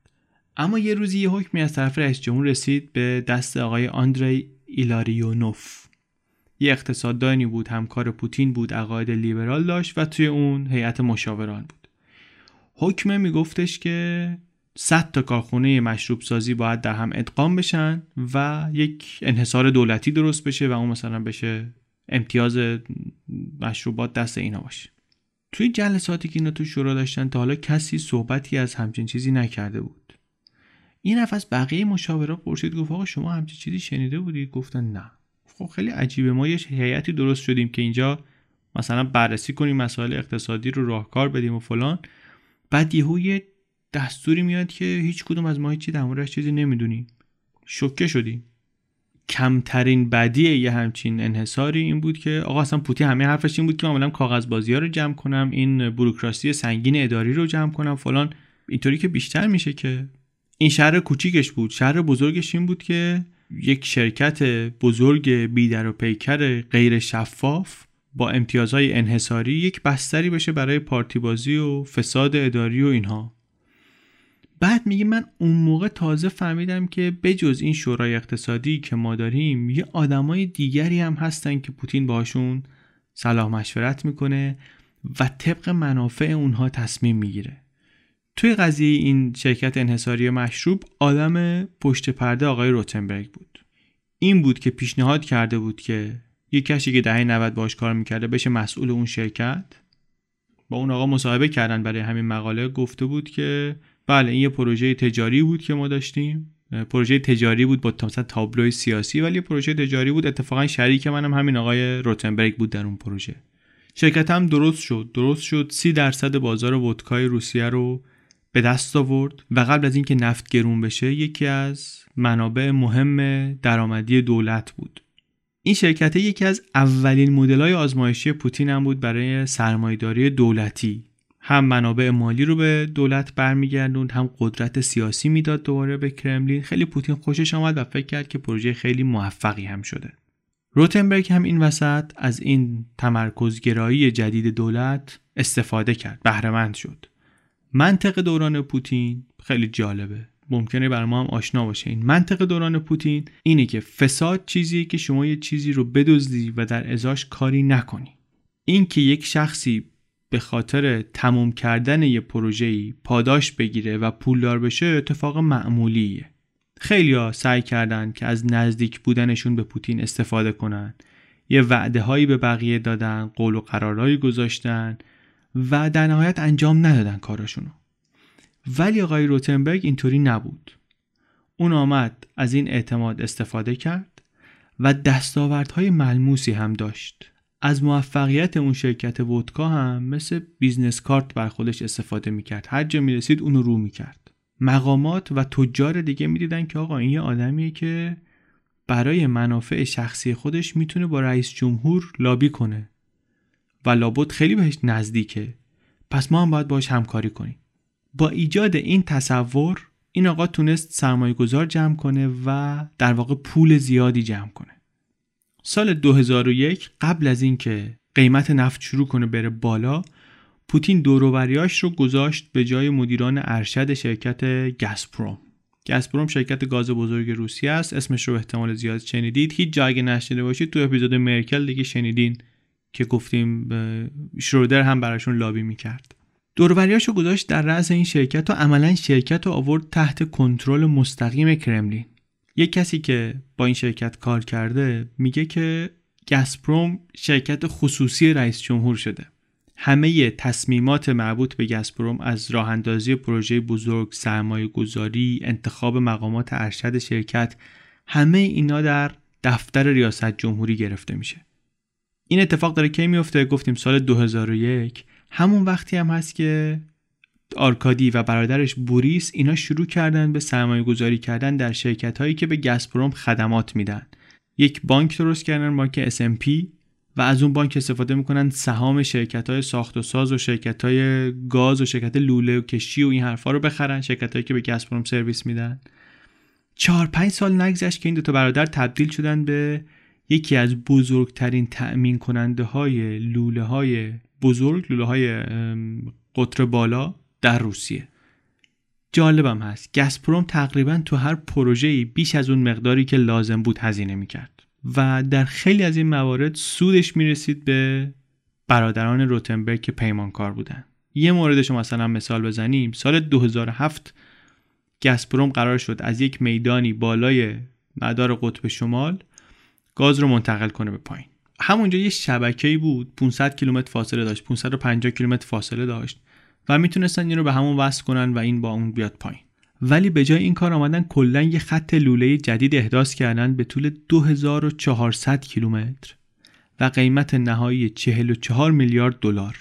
اما یه روزی یه حکمی از طرف رئیس جمهور رسید به دست آقای آندری ایلاریونوف. یه اقتصاددانی بود همکار پوتین بود عقاید لیبرال داشت و توی اون هیئت مشاوران بود. حکمه میگفتش که 100 تا کارخونه مشروب سازی باید در هم ادغام بشن و یک انحصار دولتی درست بشه و اون مثلا بشه امتیاز مشروبات دست اینا باشه. توی جلساتی که اینا تو شورا داشتن تا حالا کسی صحبتی از همچین چیزی نکرده بود. این نفس بقیه مشاورا پرسید گفت آقا شما همچین چیزی شنیده بودید گفتن نه. خب خیلی عجیبه. ما یه هیئتی درست شدیم که اینجا مثلا بررسی کنیم مسائل اقتصادی رو راهکار بدیم و فلان. بعد یهو یه دستوری میاد که هیچ کدوم از ما هیچی در موردش چیزی نمی‌دونیم. شوکه شدیم. کمترین بدی یه همچین انحصاری این بود که آقا اصلا پوتی همه حرفش این بود که معمولا کاغذ بازی ها رو جمع کنم این بروکراسی سنگین اداری رو جمع کنم فلان. اینطوری که بیشتر میشه که این شهر کوچیکش بود. شهر بزرگش این بود که یک شرکت بزرگ بیدر و پیکر غیر شفاف با امتیازهای انحصاری یک بستری بشه برای پارتی بازی و فساد اداری و اینها. بعد میگه من اون موقع تازه فهمیدم که بجز این شورای اقتصادی که ما داریم یه آدمای دیگری هم هستن که پوتین باشون صلاح مشورت می‌کنه و طبق منافع اونها تصمیم می‌گیره. توی قضیه این شرکت انحصاری مشروب آدم پشت پرده آقای روتنبرگ بود. این بود که پیشنهاد کرده بود که یک کسی که دهه 90 باش کار می‌کرده بشه مسئول اون شرکت. با اون آقا مصاحبه کردن برای همین مقاله گفته بود که بله این یه پروژه تجاری بود که ما داشتیم. پروژه تجاری بود با مثلا تابلوی سیاسی ولی پروژه تجاری بود. اتفاقا شریک منم همین آقای روتنبرگ بود در اون پروژه. شرکت هم درست شد. درست شد. سی درصد بازار ودکای روسیه رو به دست آورد و قبل از اینکه نفت گرون بشه یکی از منابع مهم درآمدی دولت بود. این شرکت یکی از اولین مدل‌های آزمایشی پوتین هم بود برای سرمایهداری دولتی. هم منابع مالی رو به دولت برمیگردوند هم قدرت سیاسی می‌داد دوباره به کرملین. خیلی پوتین خوشش آمد و فکر کرد که پروژه خیلی موفقی هم شده. روتنبرگ هم این وسط از این تمرکزگرایی جدید دولت استفاده کرد بهرهمند شد. منطق دوران پوتین خیلی جالبه. ممکنه بر ما هم آشنا باشه. این منطق دوران پوتین اینه که فساد چیزیه که شما یه چیزی رو بدزدی و در ازاش کاری نکنی. این که یک شخصی به خاطر تموم کردن یه پروژه‌ای پاداش بگیره و پولدار بشه اتفاق معمولیه. خیلی ها سعی کردن که از نزدیک بودنشون به پوتین استفاده کنن. یه وعده هایی به بقیه دادن قول و قرارهایی گذاشتن و در نهایت انجام ندادن کاراشونو. ولی آقای روتنبرگ اینطوری نبود. اون آمد از این اعتماد استفاده کرد و دستاوردهای ملموسی هم داشت. از موفقیت اون شرکت ودکا هم مثل بیزنس کارت بر خودش استفاده می‌کرد. هر جا می‌رسید اونو رو می‌کرد. مقامات و تجار دیگه می‌دیدن که آقا این یه آدمیه که برای منافع شخصی خودش می‌تونه با رئیس جمهور لابی کنه و لابد خیلی بهش نزدیکه. پس ما هم باید باش همکاری کنیم. با ایجاد این تصور این آقا تونست سرمایه گذار جمع کنه و در واقع پول زیادی جمع کنه. سال 2001 قبل از اینکه قیمت نفت شروع کنه بره بالا پوتین دوروبریاش رو گذاشت به جای مدیران ارشد شرکت گسپروم گسپروم شرکت گاز بزرگ روسیه است. اسمش رو احتمال زیاد شنیدید. هیچ جایی نشنیده باشید تو اپیزود مرکل دیگه شنیدین که گفتیم شرودر هم براشون لابی می‌کرد. دوروریاشو گذاشت در رأس این شرکت و عملا شرکت رو آورد تحت کنترل مستقیم کرملین. یک کسی که با این شرکت کار کرده میگه که گازپروم شرکت خصوصی رئیس جمهور شده. همه تصمیمات مربوط به گازپروم از راه اندازی پروژه بزرگ، سرمایه گذاری، انتخاب مقامات ارشد شرکت همه اینا در دفتر ریاست جمهوری گرفته میشه. این اتفاق داره کی میفته؟ گفتیم سال 2001 همون وقتی هم هست که آرکادی و برادرش بوریس اینا شروع کردن به سرمایه گذاری کردن در شرکت هایی که به گازپروم خدمات میدن. یک بانک درست کردن بانک SMP و از اون بانک استفاده می‌کنن سهام شرکت های ساخت و ساز و شرکت های گاز و شرکت لوله و کشی و این حرفا رو بخرن شرکت هایی که به گسپروم سرویس میدن. چهار پنج سال نگذشت که این دوتا برادر تبدیل شدن به یکی از بزرگترین تأمین کننده های لوله های بزرگ لوله های قطر بالا. در روسیه. جالبم هست گسپروم تقریبا تو هر پروژه‌ای بیش از اون مقداری که لازم بود هزینه می‌کرد. و در خیلی از این موارد سودش می‌رسید به برادران روتنبرگ که پیمانکار بودن. یه موردش مثلا مثال بزنیم. سال 2007 گسپروم قرار شد از یک میدانی بالای مدار قطب شمال گاز رو منتقل کنه به پایین. همونجا یه شبکه‌ای بود 500 کیلومتر فاصله داشت 550 کیلومتر فاصله داشت. و می‌تونستن این رو به همون وصل کنن و این با اون بیاد پایین ولی به جای این کار آمدن کلا یه خط لوله جدید احداث کردن به طول 2400 کیلومتر و قیمت نهایی 44 میلیارد دلار.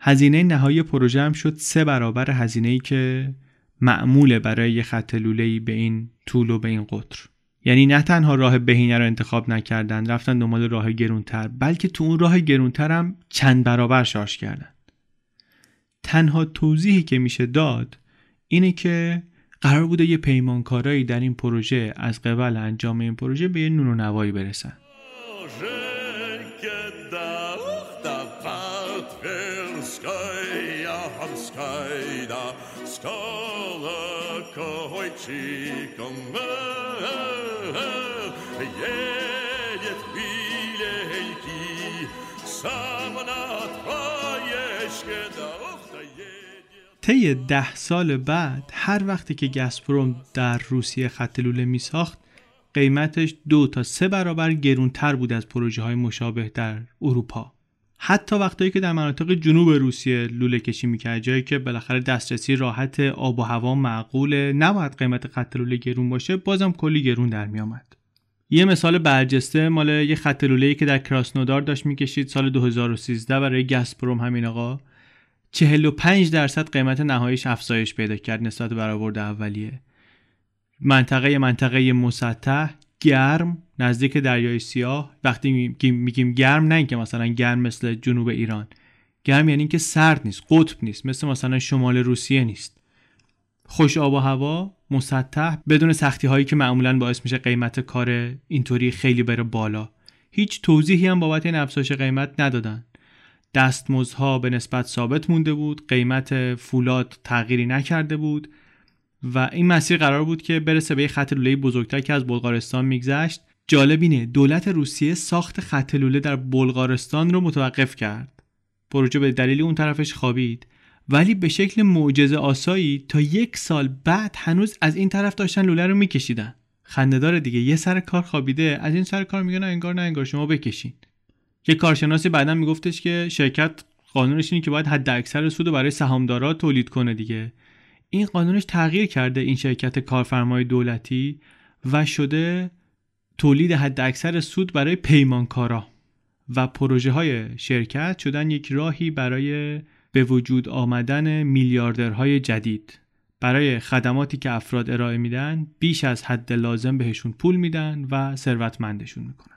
هزینه نهایی پروژه هم شد سه برابر هزینه ای که معموله برای یه خط لوله به این طول و به این قطر. یعنی نه تنها راه بهینه رو انتخاب نکردن رفتن دنبال راه گرونتر بلکه تو اون راه گرونتر هم چند برابر شارژ کردن تنها توضیحی که میشه داد اینه که قرار بوده یه پیمانکارایی در این پروژه از قبل انجام این پروژه به یه نون و نوایی برسن طی ده سال بعد هر وقتی که گسپروم در روسیه خط لوله می ساخت قیمتش دو تا سه برابر گرونتر بود از پروژه های مشابه در اروپا. حتی وقتایی که در مناطق جنوب روسیه لوله کشی می‌کرد جایی که بالاخره دسترسی راحت آب و هوا معقوله نباید قیمت خط لوله گرون باشه بازم کلی گرون در میآمد. یه مثال برجسته مال یه خط لوله که در کراسنودار داشت می‌کشید سال 2013 برای گسپروم همین آقا. 45 درصد قیمت نهاییش افزایش پیدا کرد نسبت به برآورد اولیه. منطقه منطقه مسطح گرم نزدیک دریای سیاه. وقتی میگیم گرم نه اینکه مثلا گرم مثل جنوب ایران. گرم یعنی اینکه سرد نیست قطب نیست مثل مثلا شمال روسیه نیست. خوش آب و هوا مسطح بدون سختی هایی که معمولا باعث میشه قیمت کار اینطوری خیلی بره بالا. هیچ توضیحی هم بابت این افزایش قیمت ندادن. دستمزدها به نسبت ثابت مونده بود قیمت فولاد تغییری نکرده بود و این مسیر قرار بود که برسه به یه خط لوله بزرگتر که از بلغارستان میگذشت. جالب اینه دولت روسیه ساخت خط لوله در بلغارستان رو متوقف کرد. پروژه به دلیل اون طرفش خوابید. ولی به شکل معجزه آسایی تا یک سال بعد هنوز از این طرف داشتن لوله رو میکشیدن. خندهدار دیگه یه سر کار خوابیده از این سر کار میگن انگار نه انگار شما بکشین. یه کارشناسی بعدا میگفتش که شرکت قانونش اینه که باید حد اکثر سود برای سهامدارا تولید کنه دیگه. این قانونش تغییر کرده این شرکت کارفرمای دولتی و شده تولید حد اکثر سود برای پیمانکارا. و پروژه های شرکت شدن یک راهی برای به وجود آمدن میلیاردرهای جدید. برای خدماتی که افراد ارائه میدن بیش از حد لازم بهشون پول میدن و ثروتمندشون می‌کنن.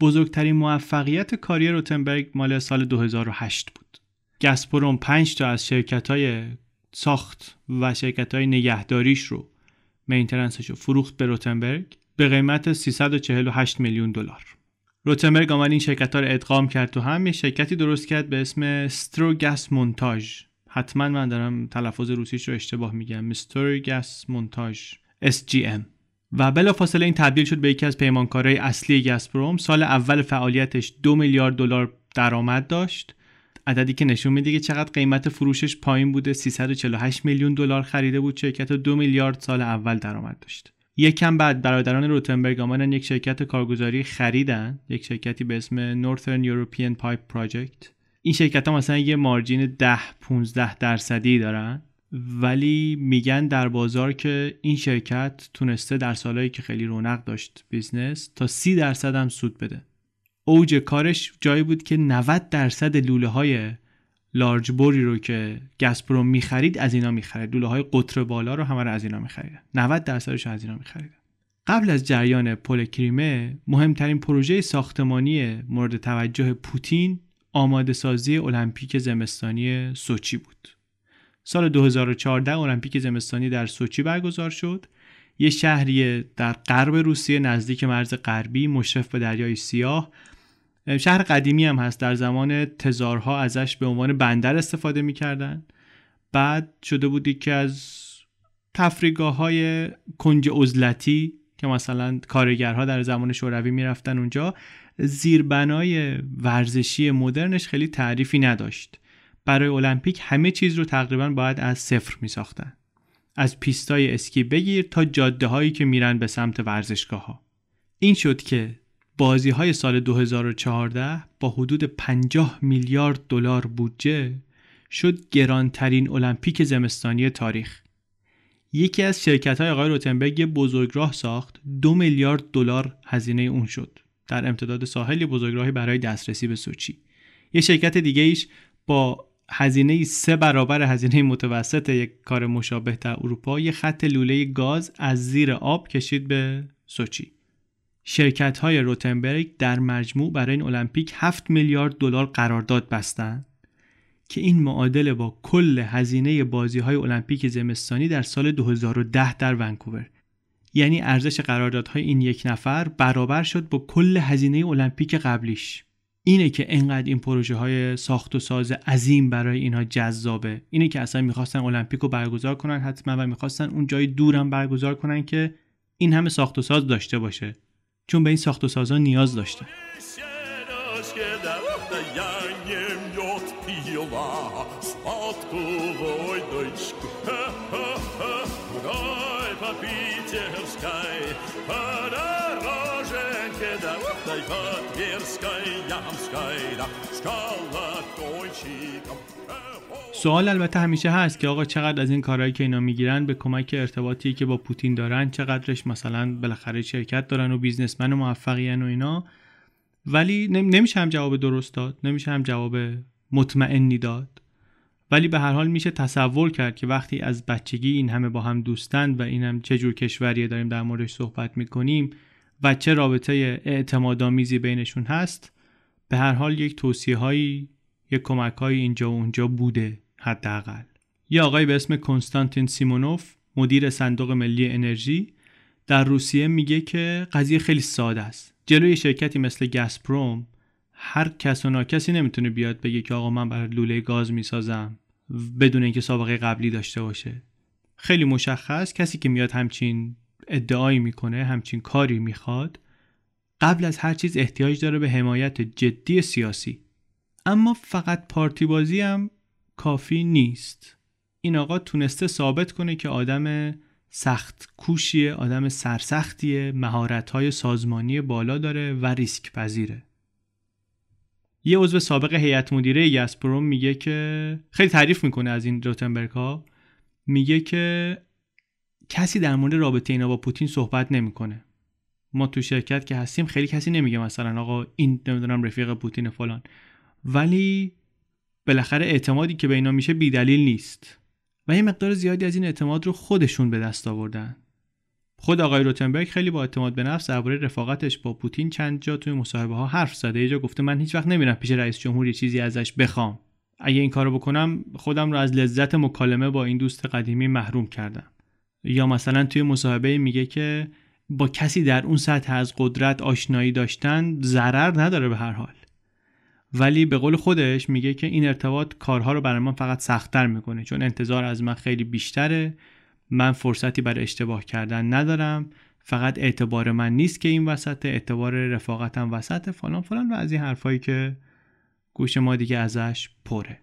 بزرگترین موفقیت کاری روتنبرگ مال سال 2008 بود. گسپروم 5 تا از شرکت های ساخت و شرکت های نگهداریش رو مینترنسش رو فروخت به روتنبرگ به قیمت 348 میلیون دلار. روتنبرگ آمد این شرکت ها رو ادغام کرد تو هم یه شرکتی درست کرد به اسم گس مونتاژ. حتما من دارم تلفظ روسیش رو اشتباه میگم. گس مونتاژ SGM و بلافاصله این تبدیل شد به یکی از پیمانکارهای اصلی گسپروم سال اول فعالیتش دو میلیارد دلار درآمد داشت. عددی که نشون میده که چقدر قیمت فروشش پایین بوده. 348 میلیون دلار خریده بود. شرکت و دو میلیارد سال اول درآمد داشت. یکم بعد برادران روتنبرگ آمدن یک شرکت کارگزاری خریدن. یک شرکتی به اسم Northern European Pipe Project. این شرکت ها مثلا یه مارجین 10 15 درصدی دارن. ولی میگن در بازار که این شرکت تونسته در سالهایی که خیلی رونق داشت business تا 30 درصد هم سود بده. اوج کارش جایی بود که 90 درصد لوله های large bore ای رو که گازپروم می‌خرید از اینا می‌خرید. لوله های قطر بالا رو همه از اینا می‌خرید. 90 درصدش از اینا می‌خرید. قبل از جریان پل کریمه مهمترین پروژه ساختمانی مورد توجه پوتین آماده سازی المپیک زمستانی سوچی بود. سال 2014 المپیک زمستانی در سوچی برگزار شد. یه شهری در غرب روسیه نزدیک مرز غربی مشرف به دریای سیاه. شهر قدیمی هم هست. در زمان تزارها ازش به عنوان بندر استفاده می‌کردن. بعد شده بودی که از تفریگاه های کنج ازلتی که مثلا کارگرها در زمان شوروی می‌رفتن اونجا زیربنای ورزشی مدرنش خیلی تعریفی نداشت. برای المپیک همه چیز رو تقریبا باید از صفر می ساختن. از پیستای اسکی بگیر تا جاده هایی که میرن به سمت ورزشگاه ها. این شد که بازی های سال 2014 با حدود 50 میلیارد دلار بودجه شد گرانترین المپیک زمستانی تاریخ. یکی از شرکت های آقای روتنبرگ یه بزرگراه ساخت دو میلیارد دلار هزینه اون شد در امتداد ساحل بزرگراهی برای دسترسی به سوچی یه شرکت دیگه ایش با هزینه سه برابر هزینه متوسط یک کار مشابه در اروپا یه خط لوله گاز از زیر آب کشید به سوچی. شرکت های روتنبرگ در مجموع برای این المپیک 7 میلیارد دلار قرارداد بستند که این معادل با کل هزینه بازی های المپیک زمستانی در سال 2010 در ونکوور. یعنی ارزش قراردادهای این یک نفر برابر شد با کل هزینه المپیک قبلیش. اینه که انقدر این پروژه های ساخت و ساز عظیم برای اینها جذابه اینه که اصلا می‌خواستن المپیک رو برگزار کنن حتما و می‌خواستن اون جای دورم برگزار کنن که این همه ساخت و ساز داشته باشه چون به این ساخت و سازها نیاز داشتن سوال البته همیشه هست که آقا چقدر از این کارهایی که اینا می‌گیرن به کمک ارتباطی که با پوتین دارن چقدرش مثلا بالاخره شرکت دارن و بیزنسمن و موفقیان و اینا. ولی نمیشه هم جواب درست داد نمیشه هم جواب مطمئنی داد. ولی به هر حال میشه تصور کرد که وقتی از بچگی این همه با هم دوستند و این هم چه جور کشوریه داریم در موردش صحبت می‌کنیم و چه رابطه اعتمادآمیزی بینشون هست به هر حال یک توصیه هایی یک کمک هایی اینجا و اونجا بوده حداقل. یه آقای به اسم کنستانتین سیمونوف مدیر صندوق ملی انرژی در روسیه میگه که قضیه خیلی ساده است. جلوی شرکتی مثل گسپروم هر کس و ناکسی نمی‌تونه بیاد بگه که آقا من برای لوله گاز می‌سازم بدون اینکه سابقه قبلی داشته باشه. خیلی مشخص کسی که میاد همچین ادعایی می‌کنه همچین کاری می‌خواد قبل از هر چیز احتیاج داره به حمایت جدی سیاسی. اما فقط پارتی بازی هم کافی نیست. این آقا تونسته ثابت کنه که آدم سخت کوشیه آدم سرسختیه مهارت سازمانی بالا داره و ریسک پذیره. یه عضو سابق هیئت مدیره گسپروم میگه که خیلی تعریف می‌کنه از این روتنبرگ ها میگه که کسی در مورد رابطه اینا با پوتین صحبت نمی‌کنه. ما تو شرکت که هستیم خیلی کسی نمیگه مثلا آقا این نمی‌دونم رفیق پوتین فلان. ولی بالاخره اعتمادی که به اینا میشه بیدلیل نیست. و یه مقدار زیادی از این اعتماد رو خودشون به دست آوردن. خود آقای روتنبرگ خیلی با اعتماد به نفس درباره رفاقتش با پوتین چند جا توی مصاحبه ها حرف زده. یه جا گفته من هیچ وقت نمیرم پیش رئیس جمهور یه چیزی ازش بخوام. اگه این کارو بکنم خودم رو از لذت مکالمه با این دوست قدیمی محروم کردم. یا مثلا توی مصاحبه میگه که با کسی در اون سطح از قدرت آشنایی داشتن ضرر نداره به هر حال. ولی به قول خودش میگه که این ارتباط کارها رو برای من فقط سختتر می‌کنه چون انتظار از من خیلی بیشتره. من فرصتی برای اشتباه کردن ندارم. فقط اعتبار من نیست که این وسط اعتبار رفاقتم وسط فلان فلان و از این حرفایی که گوش ما دیگه ازش پره.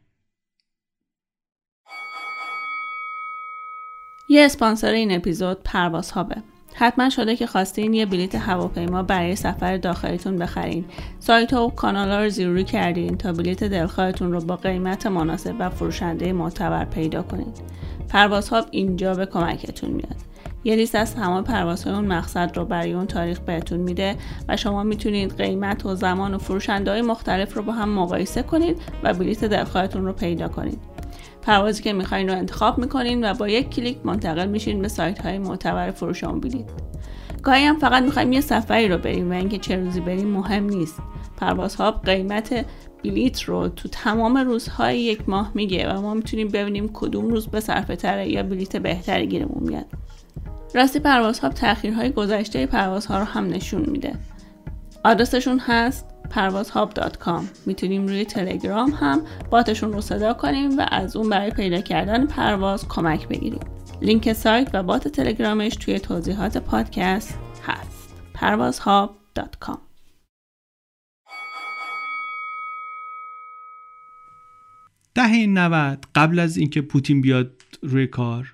یه اسپانسر این اپیزود پرواز هابه حتما شده که خواستین یه بلیت هواپیما برای سفر داخلیتون بخرین. سایت و کانال ها رو زیروری کردین تا بلیت دلخواهتون رو با قیمت مناسب و فروشنده معتبر پیدا کنید پرواز هاب اینجا به کمکتون میاد. یه لیست از تمام پروازهای اون مقصد رو برای اون تاریخ بهتون میده و شما می‌تونید قیمت و زمان و فروشنده های مختلف رو با هم مقایسه کنید و بلیت دلخواهتون رو پیدا کنید پروازی که می‌خواین رو انتخاب می‌کنین و با یک کلیک منتقل میشین به سایت های معتبر فروش بلیت گاهی هم فقط می‌خوایم یه سفری رو بریم و اینکه چه روزی بریم مهم نیست. پروازها قیمت بلیت رو تو تمام روزهای یک ماه میگه و ما می‌تونیم ببینیم کدوم روز به صرفه تره یا بلیت بهتری گیرمون میاد. راستی پروازها تاخیرهای گذشته پروازها رو هم نشون میده. آدرسشون هست پروازهاب.com می‌تونیم روی تلگرام هم باتشون رو صدا کنیم و از اون برای پیدا کردن پرواز کمک بگیریم. لینک سایت و بات تلگرامش توی توضیحات پادکست هست. پروازهاب.com دهه 90 قبل از اینکه پوتین بیاد روی کار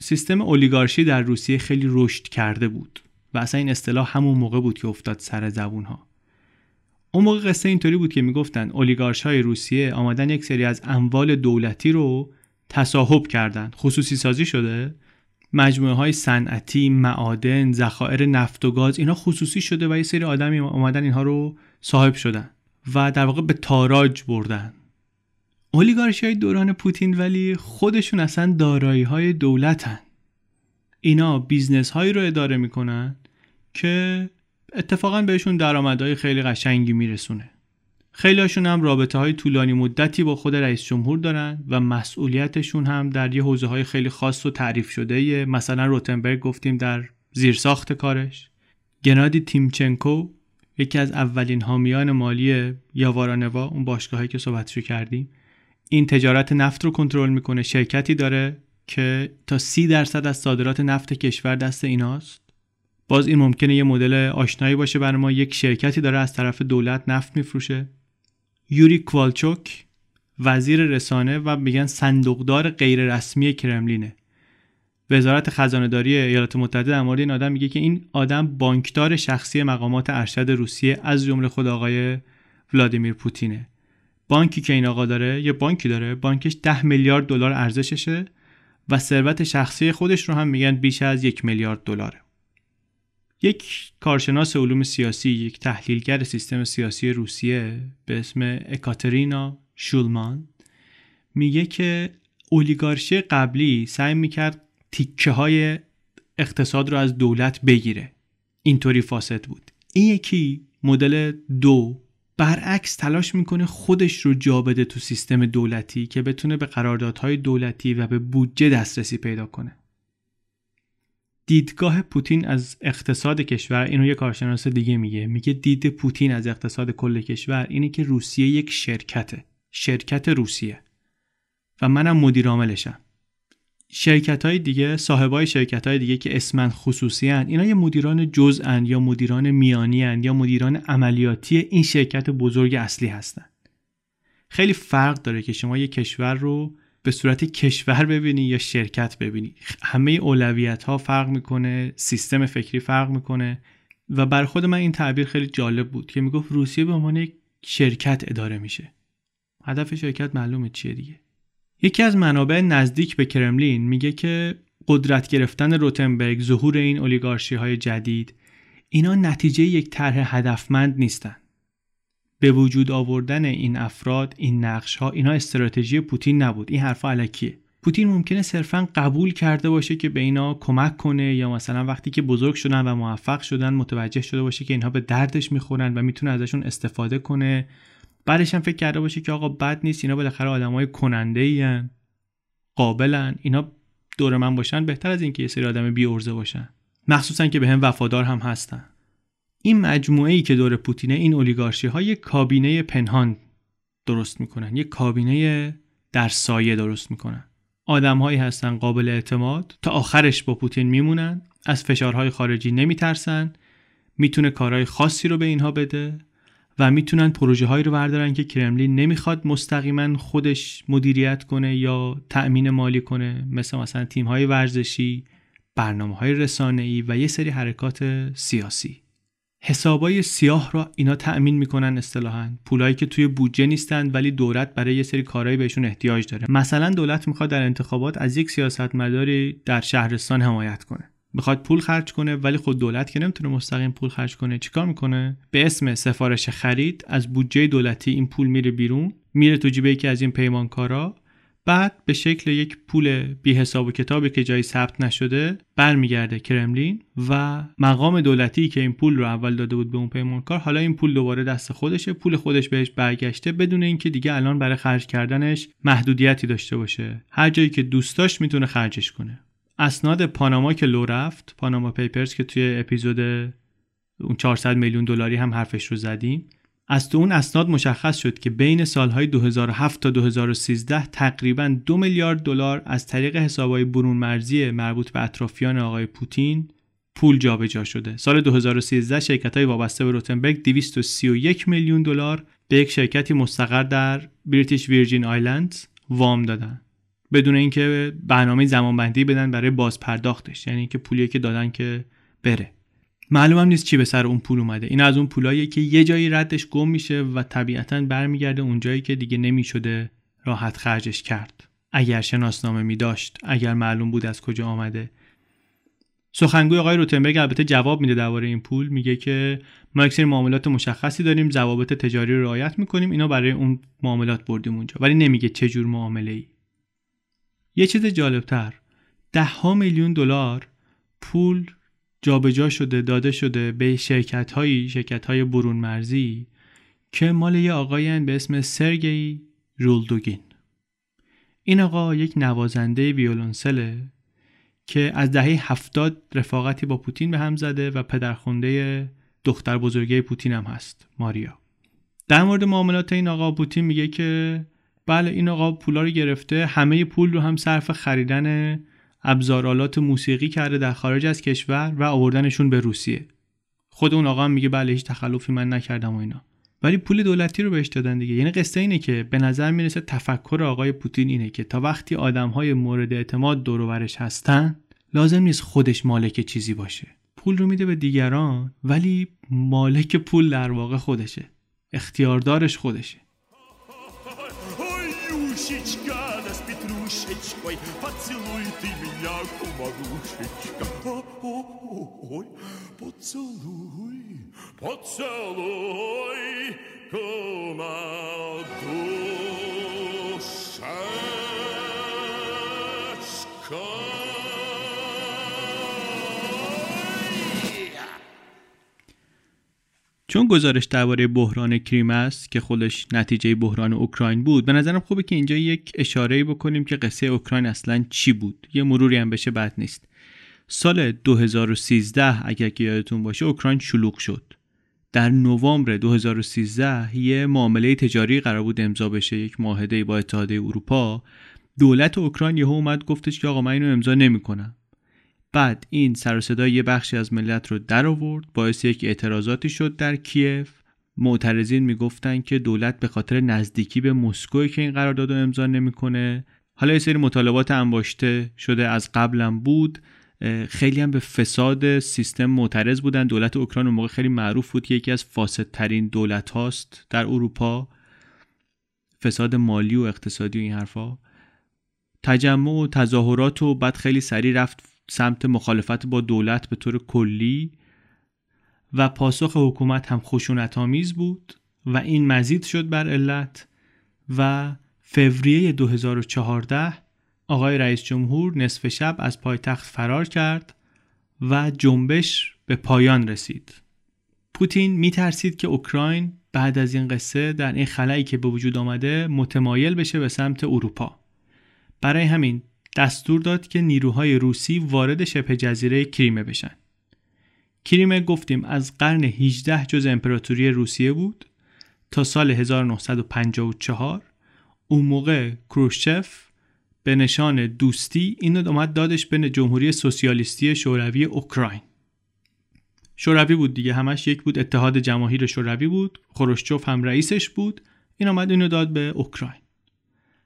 سیستم اولیگارشی در روسیه خیلی رشد کرده بود. و اصلا این اصطلاح همون موقع بود که افتاد سر زبون ها اون موقع قصه اینطوری بود که می‌گفتن اولیگارش های روسیه آمدن یک سری از اموال دولتی رو تصاحب کردن. خصوصی سازی شده؟ مجموعه های صنعتی معادن ذخایر نفت و گاز اینا خصوصی شده و یه سری آدم آمدن اینها رو صاحب شدن و در واقع به تاراج بردن. اولیگارشی های دوران پوتین ولی خودشون اصلا دارایی های دولتن. اینا business هایی رو اداره می‌کنن که اتفاقا بهشون درآمدهای خیلی قشنگی میرسونه. خیلی هاشون هم رابطه های طولانی مدتی با خود رئیس جمهور دارن و مسئولیتشون هم در یه حوزه های خیلی خاص و تعریف شده مثلا روتنبرگ گفتیم در زیرساخت کارش. گنادی تیمچنکو یکی از اولین حامیان مالی یاوارانوا اون باشگاهی که صحبتشو کردیم این تجارت نفت رو کنترل می‌کنه. شرکتی داره که تا سی درصد از صادرات نفت کشور دست ایناست. باز این ممکنه یه مدل آشنایی باشه برای ما. یک شرکتی داره از طرف دولت نفت میفروشه. یوری کوالچوک وزیر رسانه و میگن صندوقدار غیر رسمی کرملینه. وزارت خزانه داری ایالات متحده در مورد این آدم میگه که این آدم بانکدار شخصی مقامات ارشد روسیه از جمله خود آقای ولادیمیر پوتینه. بانکی که این آقا داره یه بانکی داره. بانکش ده میلیارد دلار ارزششه. و ثروت شخصی خودش رو هم میگن بیش از یک میلیارد دلاره. یک کارشناس علوم سیاسی یک تحلیلگر سیستم سیاسی روسیه به اسم اکاترینا شولمان میگه که اولیگارشی قبلی سعی می‌کرد تیکه های اقتصاد رو از دولت بگیره. اینطوری فاسد بود. این یکی مدل دو برعکس تلاش می‌کنه خودش رو جا بده تو سیستم دولتی که بتونه به قراردادهای دولتی و به بودجه دسترسی پیدا کنه. دیدگاه پوتین از اقتصاد کشور اینو یه کارشناس دیگه میگه. میگه دید پوتین از اقتصاد کل کشور اینه که روسیه یک شرکته. شرکت روسیه. و منم مدیر عاملشم. شرکت های دیگه صاحب های شرکت های دیگه که اسمن خصوصی هن اینا یه مدیران جزء یا مدیران میانی هن یا مدیران عملیاتی این شرکت بزرگ اصلی هستن خیلی فرق داره که شما یه کشور رو به صورت کشور ببینی یا شرکت ببینی. همه اولویت ها فرق می‌کنه سیستم فکری فرق می‌کنه و بر خود من این تعبیر خیلی جالب بود که می‌گفت روسیه به عنوان یک شرکت اداره میشه. هدف شرکت معلومه چیه دیگه؟ یکی از منابع نزدیک به کرملین میگه که قدرت گرفتن روتنبرگ ظهور این اولیگارشی های جدید اینا نتیجه یک طرح هدفمند نیستن. به وجود آوردن این افراد این نقش ها اینا استراتژی پوتین نبود. این حرفا علکیه. پوتین ممکنه صرفا قبول کرده باشه که به اینا کمک کنه یا مثلا وقتی که بزرگ شدن و موفق شدن متوجه شده باشه که اینها به دردش می‌خورن و می‌تونه ازشون استفاده کنه. بعدش هم فکر کرده باشه که آقا بد نیست اینا بالاخره آدمای کننده این قابلن. اینا دور من باشن بهتر از اینکه یه سری آدم بی ارزه باشن. مخصوصا که به هم وفادار هم هستن. این مجموعه ای که دور پوتینه این اولیگارشی ها کابینه پنهان درست می‌کنن. یک کابینه در سایه درست می‌کنن. آدم هایی هستن قابل اعتماد تا آخرش با پوتین میمونن. از فشارهای خارجی نمیترسن. می‌تونه کارهای خاصی رو به اینها بده. و می‌تونن پروژه هایی رو بردارن که کرملین نمی‌خواد مستقیما خودش مدیریت کنه یا تأمین مالی کنه مثل مثلا تیم های ورزشی برنامه های رسانه و یه سری حرکات سیاسی. حسابای سیاه رو اینا تأمین می‌کنن اصطلاحا. پولایی که توی بودجه نیستن ولی دولت برای یه سری کارهایی بهشون احتیاج داره. مثلا دولت می‌خواد در انتخابات از یک سیاستمداری در شهرستان حمایت کنه. می‌خواد پول خرج کنه ولی خود دولت که نمی‌تونه مستقیم پول خرج کنه چیکار می‌کنه؟ به اسم سفارش خرید از بودجه دولتی این پول میره بیرون میره تو جیبه یکی از این پیمانکارا بعد به شکل یک پول بی حساب و کتابی که جایی ثبت نشده برمیگرده کرملین و مقام دولتی که این پول رو اول داده بود به اون پیمانکار حالا این پول دوباره دست خودشه پول خودش بهش برگشته بدون اینکه دیگه الان برای خرج کردنش محدودیتی داشته باشه. هر جایی که دوست می‌تونه خرجش کنه. اسناد پاناما که لو رفت پاناما پیپرز که توی اپیزود اون 400 میلیون دلاری هم حرفش رو زدیم از تو اون اسناد مشخص شد که بین سالهای 2007 تا 2013 تقریبا دو میلیارد دلار از طریق حسابهای برون مرزی مربوط به اطرافیان آقای پوتین پول جابجا شده. سال 2013 شرکت های وابسته به روتنبرگ 231 میلیون دلار به یک شرکتی مستقر در بریتیش ویرجین آیلندز وام دادن. بدون اینکه برنامه زمانبندی بدن برای بازپرداختش. یعنی که پولی که دادن که بره. معلومم نیست چی به سر اون پول اومده. این از اون پولاییه که یه جایی ردش گم میشه و طبیعتا برمیگرده اون جایی که دیگه نمی‌شده راحت خرجش کرد. اگر شناسنامه می داشت اگر معلوم بود از کجا آمده. سخنگوی آقای روتنبرگ البته جواب میده درباره این پول. میگه که ما یک معاملات مشخصی داریم ضوابط تجاری رو رعایت می‌کنیم. اینا برای اون معاملات بردیم اونجا. ولی نمیگه چه جور معامله ای یه چیز جالبتر ده ها میلیون دلار پول جابجا شده داده شده به شرکت هایی شرکت های برون مرزی که مال یه آقایی به اسم سرگی رولدوگین. این آقا یک نوازنده ویولونسله که از دهه هفتاد رفاقتی با پوتین به هم زده و پدرخونده دختر بزرگه پوتین هم هست ماریا. در مورد معاملات این آقا پوتین میگه که بله این آقا پولا رو گرفته. همه پول رو هم صرف خریدن ابزارالات موسیقی کرده در خارج از کشور و آوردنشون به روسیه. خود اون آقا هم میگه بله هیچ تخلفی من نکردم و اینا. ولی پول دولتی رو بهش دادن دیگه. یعنی قصه اینه که به نظر می‌رسه تفکر آقای پوتین اینه که تا وقتی آدم های مورد اعتماد دور هستن لازم نیست خودش مالک چیزی باشه. پول رو میده به دیگران ولی مالک پول در واقع خودشه. اختیاردارش خودشه. Лисичка, да с Петрушечкой, поцелуй ты меня, кумарушечка. О, о, ой, поцелуй, поцелуй, кумадушечка. چون گزارش درباره بحران کریم است که خودش نتیجه بحران اوکراین بود به نظرم خوبه که اینجا یک اشاره بکنیم که قصه اوکراین اصلا چی بود. یه مروری هم بشه بد نیست. سال 2013 اگر که یادتون باشه اوکراین شلوغ شد. در نوامبر 2013 یه معامله تجاری قرار بود امضا بشه یک معاهده با اتحادیه اروپا. دولت اوکراین یهو اومد گفتش که آقا من اینو امضا نمی‌کنم. بعد این سر و صدای یه بخشی از ملت رو در آورد. باعث یک اعتراضاتی شد در کیف. معترضین می‌گفتن که دولت به خاطر نزدیکی به مسکو که این قرارداد رو امضا نمی‌کنه. حالا یه سری مطالبات انباشته شده از قبلم بود. خیلی هم به فساد سیستم معترض بودن. دولت اوکراین اون موقع خیلی معروف بود که یکی از فاسدترین دولت هاست در اروپا. فساد مالی و اقتصادی و این حرفا. تجمع و تظاهرات و بعد خیلی سریع رفت سمت مخالفت با دولت به طور کلی و پاسخ حکومت هم خشونت آمیز بود و این مزید شد بر علت و فوریه 2014 آقای رئیس جمهور نصف شب از پایتخت فرار کرد و جنبش به پایان رسید. پوتین میترسید که اوکراین بعد از این قصه در این خلایی که به وجود آمده متمایل بشه به سمت اروپا. برای همین دستور داد که نیروهای روسی وارد شبه جزیره کریمه بشن. کریمه گفتیم از قرن 18 جز امپراتوری روسیه بود تا سال 1954 اون موقع کروشچف به نشان دوستی اینو اومد دادش به جمهوری سوسیالیستی شوروی اوکراین شوروی بود دیگه همش یک بود اتحاد جماهیر شوروی بود خروشچوف هم رئیسش بود این اومد اینو داد به اوکراین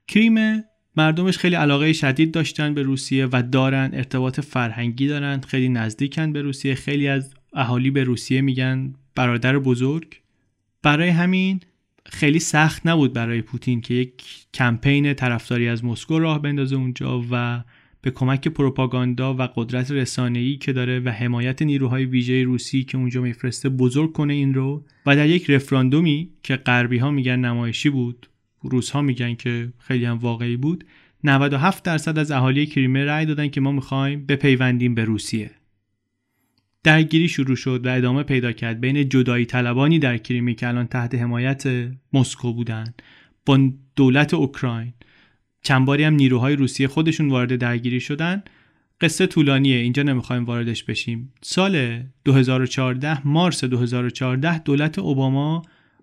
کریمه مردمش خیلی علاقه شدید داشتن به روسیه و دارن ارتباط فرهنگی دارن خیلی نزدیکن به روسیه. خیلی از اهالی به روسیه میگن برادر بزرگ. برای همین خیلی سخت نبود برای پوتین که یک کمپین طرفداری از مسکو راه بندازه اونجا و به کمک پروپاگاندا و قدرت رسانه‌ای که داره و حمایت نیروهای ویژه روسی که اونجا میفرسته بزرگ کنه این رو. و در یک رفراندومی که غربی ها میگن نمایشی بود روس ها میگن که خیلی هم واقعی بود. 97 درصد از اهالی کریمه رأی دادن که ما می‌خوایم بپیوندیم به روسیه. درگیری شروع شد و ادامه پیدا کرد. بین جدایی طلبانی در کریمی که الان تحت حمایت مسکو بودن با دولت اوکراین. چند باری هم نیروهای روسیه خودشون وارد درگیری شدن. قصه طولانیه اینجا نمی‌خوایم واردش بشیم. سال 2014 مارس 2014 دولت اوباما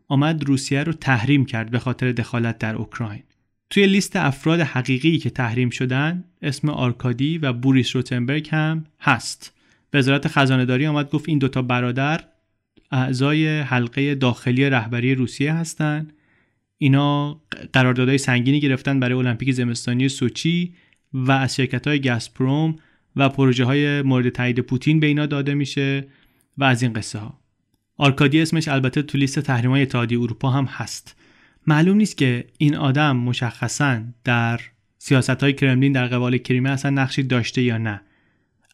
آمد روسیه رو تحریم کرد به خاطر دخالت در اوکراین. توی لیست افراد حقیقی که تحریم شدن اسم آرکادی و بوریس روتنبرگ هم هست. وزارت خزانه داری آمد گفت این دوتا برادر اعضای حلقه داخلی رهبری روسیه هستند اینا قراردادهای سنگینی گرفتن برای المپیک زمستانی سوچی و از شرکت های گازپروم و پروژه های مورد تایید پوتین به اینا داده میشه و از این قصه ها آرکادی اسمش البته تو لیست تحریم های اتحادیه اروپا هم هست. معلوم نیست که این آدم مشخصا در سیاست های کرملین در قبال کریمه اصلا نقشی داشته یا نه.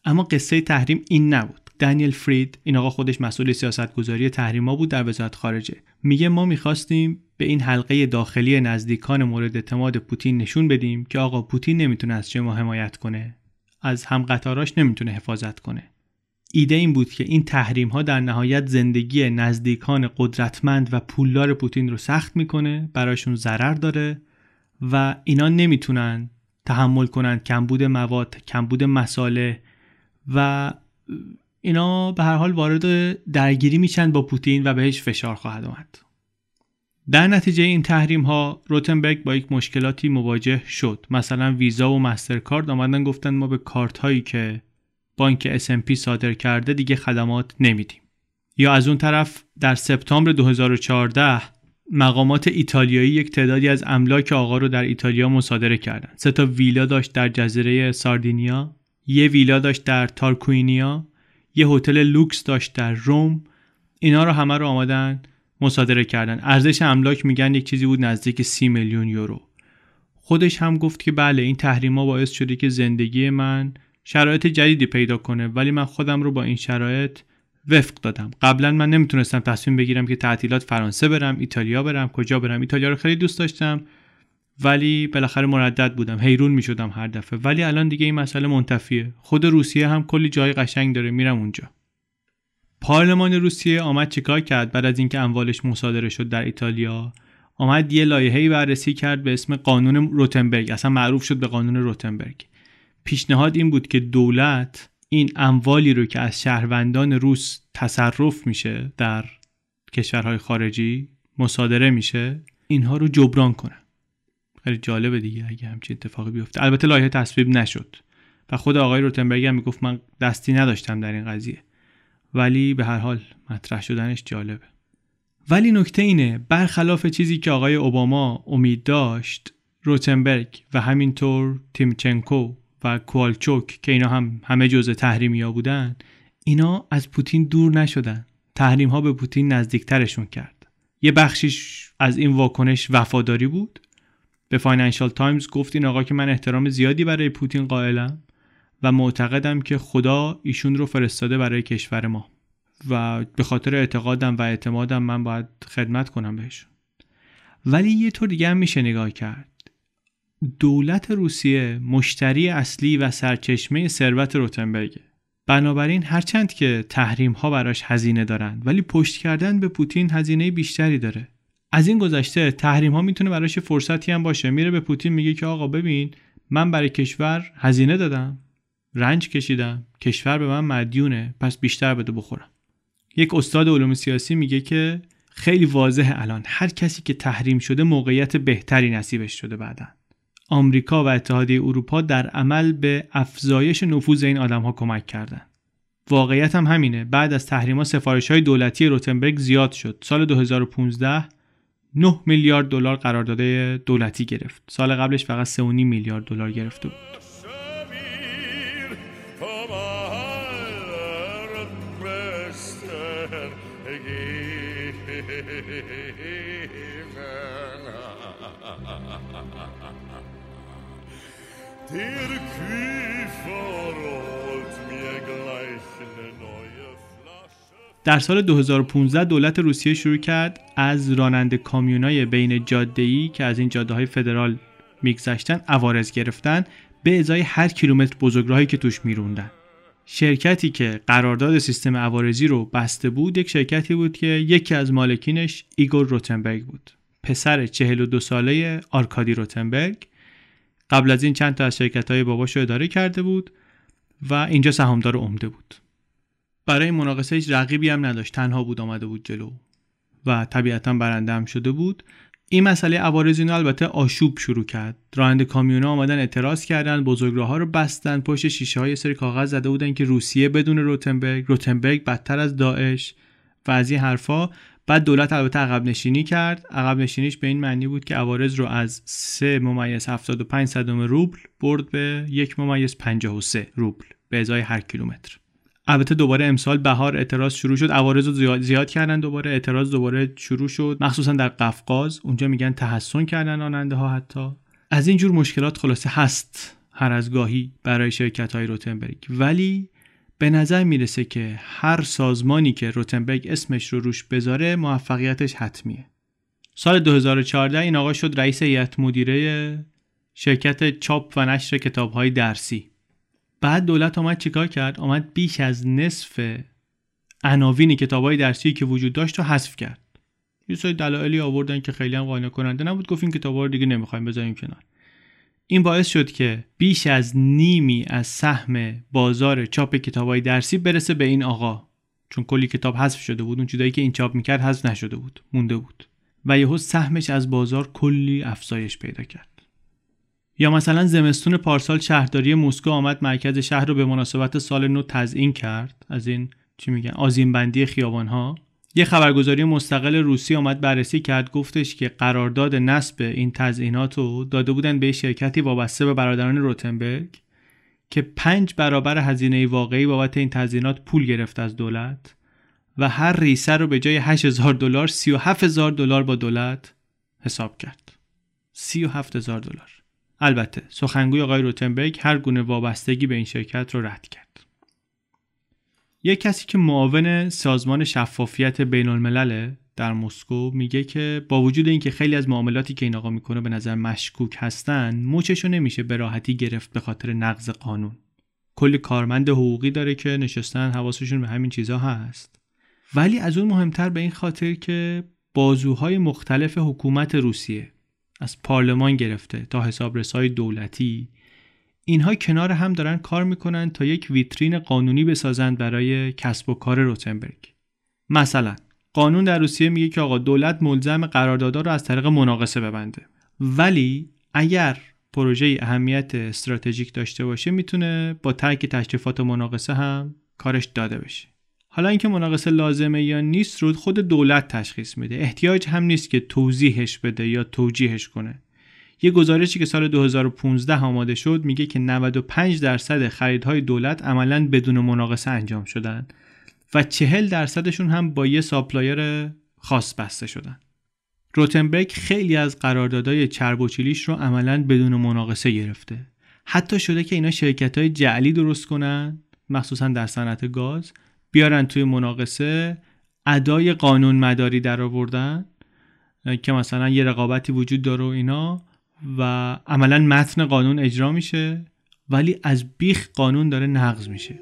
اما قصه تحریم این نبود. دانیل فرید این آقا خودش مسئول سیاستگذاری تحریما بود در وزارت خارجه. میگه ما می‌خواستیم به این حلقه داخلی نزدیکان مورد اعتماد پوتین نشون بدیم که آقا پوتین نمی‌تونه از شما حمایت کنه. از هم قطاراش نمی‌تونه حفاظت کنه. ایده این بود که این تحریم ها در نهایت زندگی نزدیکان قدرتمند و پولدار پوتین رو سخت می‌کنه براشون ضرر داره و اینا نمی‌تونن تحمل کنند کمبود مواد کمبود مساله و اینا به هر حال وارد درگیری میشن با پوتین و بهش فشار خواهد آمد. در نتیجه این تحریم ها روتنبرگ با یک مشکلاتی مواجه شد. مثلا ویزا و مسترکارد آمدن گفتن ما به کارت هایی که بانک S&P صادر کرده دیگه خدمات نمیدیم یا از اون طرف در سپتامبر 2014 مقامات ایتالیایی یک تعدادی از املاک آقا رو در ایتالیا مصادره کردند. سه تا ویلا داشت در جزیره ساردینیا، یه ویلا داشت در تارکوینیا، یه هتل لوکس داشت در روم. اینا رو همه رو آمدن مصادره کردن. ارزش املاک میگن یک چیزی بود نزدیک سی میلیون یورو. خودش هم گفت که بله این تحریما باعث شده که زندگی من شرایط جدیدی پیدا کنه ولی من خودم رو با این شرایط وفق دادم. قبلا من نمی‌تونستم تصمیم بگیرم که تعطیلات فرانسه برم ایتالیا برم. کجا برم؟ ایتالیا رو خیلی دوست داشتم ولی بالاخره مردد بودم. حیرون می‌شدم هر دفعه. ولی الان دیگه این مسئله منتفیه. خود روسیه هم کلی جای قشنگ داره. میرم اونجا. پارلمان روسیه آمد چیکار کرد بعد از اینکه اموالش مصادره شد در ایتالیا؟ آمد یه لایحه‌ای بررسی کرد به اسم قانون روتنبرگ. اصلا معروف شد به قانون روتنبرگ. پیشنهاد این بود که دولت این اموالی رو که از شهروندان روس تصرف میشه در کشورهای خارجی مصادره میشه اینها رو جبران کنه خیلی جالبه دیگه اگه همچین اتفاقی بیفته. البته لایحه تصویب نشد و خود آقای روتنبرگ هم می‌گفت من دستی نداشتم در این قضیه. ولی به هر حال مطرح شدنش جالبه. ولی نکته اینه برخلاف چیزی که آقای اوباما امید داشت روتنبرگ و همینطور تیمچنکو و کوالچوک که اینا هم همه جزء تحریمی ها بودن اینا از پوتین دور نشدن. تحریم ها به پوتین نزدیکترشون کرد. یه بخشیش از این واکنش وفاداری بود. به فاینانشال تایمز گفت این آقا که من احترام زیادی برای پوتین قائلم و معتقدم که خدا ایشون رو فرستاده برای کشور ما و به خاطر اعتقادم و اعتمادم من باید خدمت کنم بهشون. ولی یه طور دیگه هم میشه نگاه کرد. دولت روسیه مشتری اصلی و سرچشمه ثروت روتنبرگه. بنابراین هرچند که تحریم ها براش هزینه دارند ولی پشت کردن به پوتین هزینه بیشتری داره. از این گذشته تحریم ها می‌تونه براش فرصتی هم باشه. میره به پوتین میگه که آقا ببین من برای کشور هزینه دادم رنج کشیدم کشور به من مدیونه پس بیشتر بده بخورم. یک استاد علوم سیاسی میگه که خیلی واضحه الان هر کسی که تحریم شده موقعیت بهتری نصیبش شده بعدن آمریکا و اتحادیه اروپا در عمل به افزایش نفوذ این آدم ها کمک کردند. واقعیت هم همینه. بعد از تحریما سفارش های دولتی روتنبرگ زیاد شد. سال 2015 9 میلیارد دلار قرارداد دولتی گرفت. سال قبلش فقط 3.5 میلیارد دلار گرفته بود. در سال 2015 دولت روسیه شروع کرد از راننده کامیونای بین جاده‌ای که از این جاده های فدرال میگذشتن عوارض گرفتن به ازای هر کیلومتر بزرگراهی که توش میروندن. شرکتی که قرارداد سیستم عوارضی رو بسته بود یک شرکتی بود که یکی از مالکینش ایگور روتنبرگ بود. پسر 42 ساله آرکادی روتنبرگ قبل از این چند تا از شرکت های باباش رو اداره کرده بود و اینجا سهامدار عمده بود. برای مناقصه هیچ رقیبی هم نداشت. تنها بود آمده بود جلو. و طبیعتا برنده هم شده بود. این مسئله عوارض اینو البته آشوب شروع کرد. راننده کامیونا آمدن اعتراض کردن. بزرگراه رو بستن. پشت شیشه های سری کاغذ زده بودن که روسیه بدون روتنبرگ. روتنبرگ بدتر از داعش. و از این حرفا بعد دولت البته عقب نشینی کرد. عقب نشینیش به این معنی بود که عوارض رو از 3 ممیز 75 صدم روبل برد به 1 ممیز 53 روبل به ازای هر کیلومتر. البته دوباره امسال بهار اعتراض شروع شد. عوارض رو زیاد, زیاد کردن دوباره. اعتراض دوباره شروع شد. مخصوصا در قفقاز. اونجا میگن تحسن کردن راننده ها حتی. از این جور مشکلات خلاصه هست هر از گاهی برای شرکت های روتنبرگ ولی به نظر می‌رسه که هر سازمانی که روتنبرگ اسمش رو روش بذاره موفقیتش حتمیه. سال 2014 این آقا شد رئیس هیئت مدیره شرکت چاپ و نشر کتاب های درسی. بعد دولت آمد چیکار کرد؟ آمد بیش از نصف عناوین کتابای درسی که وجود داشت رو حذف کرد. یه سری دلایلی آوردن که خیلی هم قانع کننده نبود. گفتیم کتابا رو دیگه نمی‌خوایم بذاریم کنار. این باعث شد که بیش از نیمی از سهم بازار چاپ کتابای درسی برسه به این آقا. چون کلی کتاب حذف شده بود اون چیزایی که این چاپ می‌کرد حذف نشده بود مونده بود. و یهو سهمش از بازار کلی افزایش پیدا کرد. یا مثلا زمستون پارسال شهرداری مسکو آمد مرکز شهر رو به مناسبت سال نو تزیین کرد. از این چی میگن؟ آزین بندی خیابان ها یه خبرگزاری مستقل روسی آمد بررسی کرد گفتش که قرارداد نصب این تزیینات رو داده بودن به شرکتی وابسته به برادران روتنبرگ که پنج برابر هزینه واقعی بابت این تزیینات پول گرفت از دولت و هر ریسه رو به جای 8000 دلار 37000 دلار با دولت حساب کرد. 37000 دلار. البته سخنگوی آقای روتنبرگ هر گونه وابستگی به این شرکت رو رد کرد. یک کسی که معاون سازمان شفافیت بین الملل در مسکو میگه که با وجود اینکه خیلی از معاملاتی که این آقا می‌کنه به نظر مشکوک هستن موچشو نمیشه به راحتی گرفت به خاطر نقض قانون. کلی کارمند حقوقی داره که نشستن حواسشون به همین چیزها هست. ولی از اون مهمتر به این خاطر که بازوهای مختلف حکومت روسیه از پارلمان گرفته تا حسابرسای دولتی اینها کنار هم دارن کار می‌کنن تا یک ویترین قانونی بسازند برای کسب و کار روتنبرگ. مثلا قانون در روسیه میگه که آقا دولت ملزم قراردادها رو از طریق مناقصه ببنده. ولی اگر پروژه اهمیت استراتژیک داشته باشه می‌تونه با ترک تشریفات مناقصه هم کارش داده بشه. حالا اینکه مناقصه لازمه یا نیست رو خود دولت تشخیص میده. احتیاج هم نیست که توضیحش بده یا توجیهش کنه. یه گزارشی که سال 2015 آماده شد میگه که 95 درصد خریدهای دولت عملا بدون مناقصه انجام شدن و 40 درصدشون هم با یه supplier خاص بسته شدن. روتنبرگ خیلی از قراردادهای چرب و چیلیش رو عملا بدون مناقصه گرفته. حتی شده که اینا شرکت های جعلی درست کنن مخصوصا در صنعت گاز بیارن توی مناقصه ادای قانون مداری در آوردن که مثلا یه رقابتی وجود داره و اینا. و عملا متن قانون اجرا میشه ولی از بیخ قانون داره نقض میشه.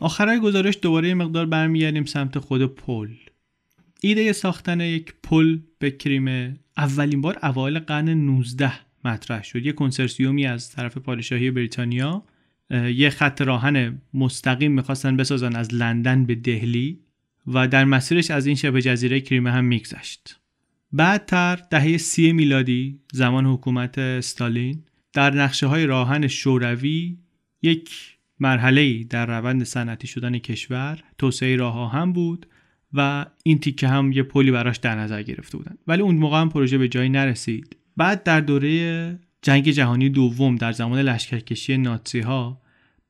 آخرای گزارش دوباره یه مقدار برمیگردیم سمت خود پل. ایده ساختن یک پل به کریم اولین بار اوایل قرن 19 مطرح شد. یه کنسرسیومی از طرف پادشاهی بریتانیا یه خط راهن مستقیم می‌خواستن بسازن از لندن به دهلی و در مسیرش از این شبه جزیره کریمه هم میگذشت. بعدتر دهه سی میلادی زمان حکومت استالین در نقشه های راهن شوروی یک مرحله در روند صنعتی شدن کشور توسعه راه هم بود و این تیکه هم یه پلی براش در نظر گرفته بودن. ولی اون موقع هم پروژه به جایی نرسید. بعد در دوره جنگ جهانی دوم در زمان لشکرکشی ناتسی ها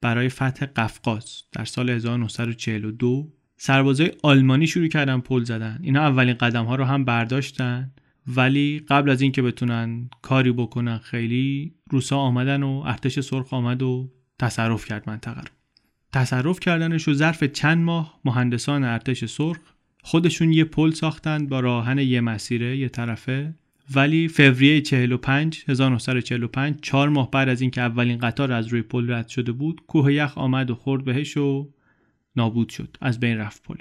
برای فتح قفقاز در سال 1942 سربازای آلمانی شروع کردن پل زدن. اینا اولین قدم ها رو هم برداشتن. ولی قبل از اینکه بتونن کاری بکنن خیلی روسا آمدن و ارتش سرخ آمد و تصرف کرد منطقه رو. تصرف کردنش و ظرف چند ماه مهندسان ارتش سرخ خودشون یه پل ساختن با راهن یه مسیره یه طرفه. ولی فوریه 45 1945 چهار ماه بعد از اینکه اولین قطار از روی پل رد شده بود کوه یخ آمد و خورد بهش و نابود شد از بین رفت پل.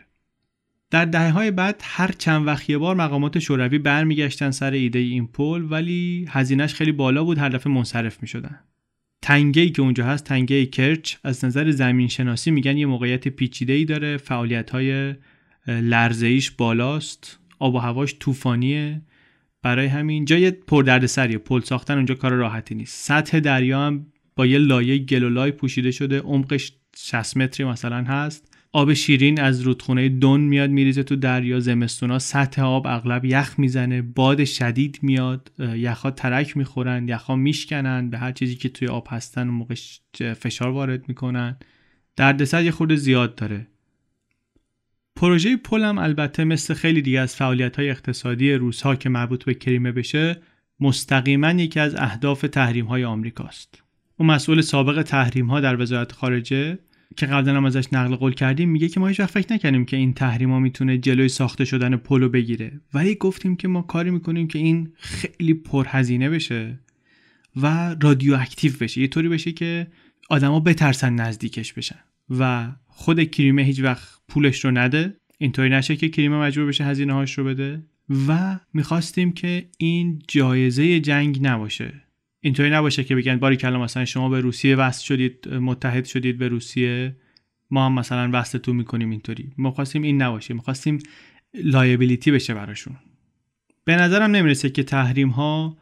در دهه های بعد هر چند وقت یه بار مقامات شوروی برمیگشتن سر ایده این پل ولی هزینهش خیلی بالا بود هر دفعه منصرف می‌شدن. تنگه ای که اونجا هست تنگه کرچ از نظر زمین شناسی میگن یه موقعیت پیچیده ای داره. فعالیت های لرزه بالاست. آب و هواش طوفانیه. برای همین جای پر سریه پل ساختن اونجا کار راحتی نیست. سطح دریا هم با یه لایه گلولای پوشیده شده. عمقش 60 متری مثلا هست. آب شیرین از رودخونه دون میاد میریزه تو دریا زمستونا سطح آب اغلب یخ می‌زنه باد شدید میاد یخها ترک می‌خورن یخها میشکنن به هر چیزی که توی آب هستن و موقع فشار وارد می‌کنن دردسر یه خورده زیاد داره پروژه پل هم البته مثل خیلی دیگه از فعالیت های اقتصادی روزها که مربوط به کریمه بشه مستقیما یکی از اهداف تحریم های آمریکاست. اون مسئول سابق تحریم ها در وزارت خارجه که قبلا هم ازش نقل قول کردیم میگه که ما هیچ وقت فکر نکردیم که این تحریم ها می‌تونه جلوی ساخته شدن پلو بگیره. ولی گفتیم که ما کاری می‌کنیم که این خیلی پرهزینه بشه و radioactive بشه. یه طوری بشه که آدما بترسن نزدیکش بشن. و خود کریمه هیچ وقت پولش رو نده. اینطوری نشه که کریمه مجبور بشه هزینه هاش رو بده. و می‌خواستیم که این جایزه جنگ نباشه. اینطوری نباشه که بگن باریکلا مثلا شما به روسیه وصل شدید متحد شدید به روسیه ما هم مثلا وصلتون می‌کنیم اینطوری. ما خواستیم این نباشه می‌خواستیم liability بشه براشون. به نظرم نمی‌رسه که تحریم ها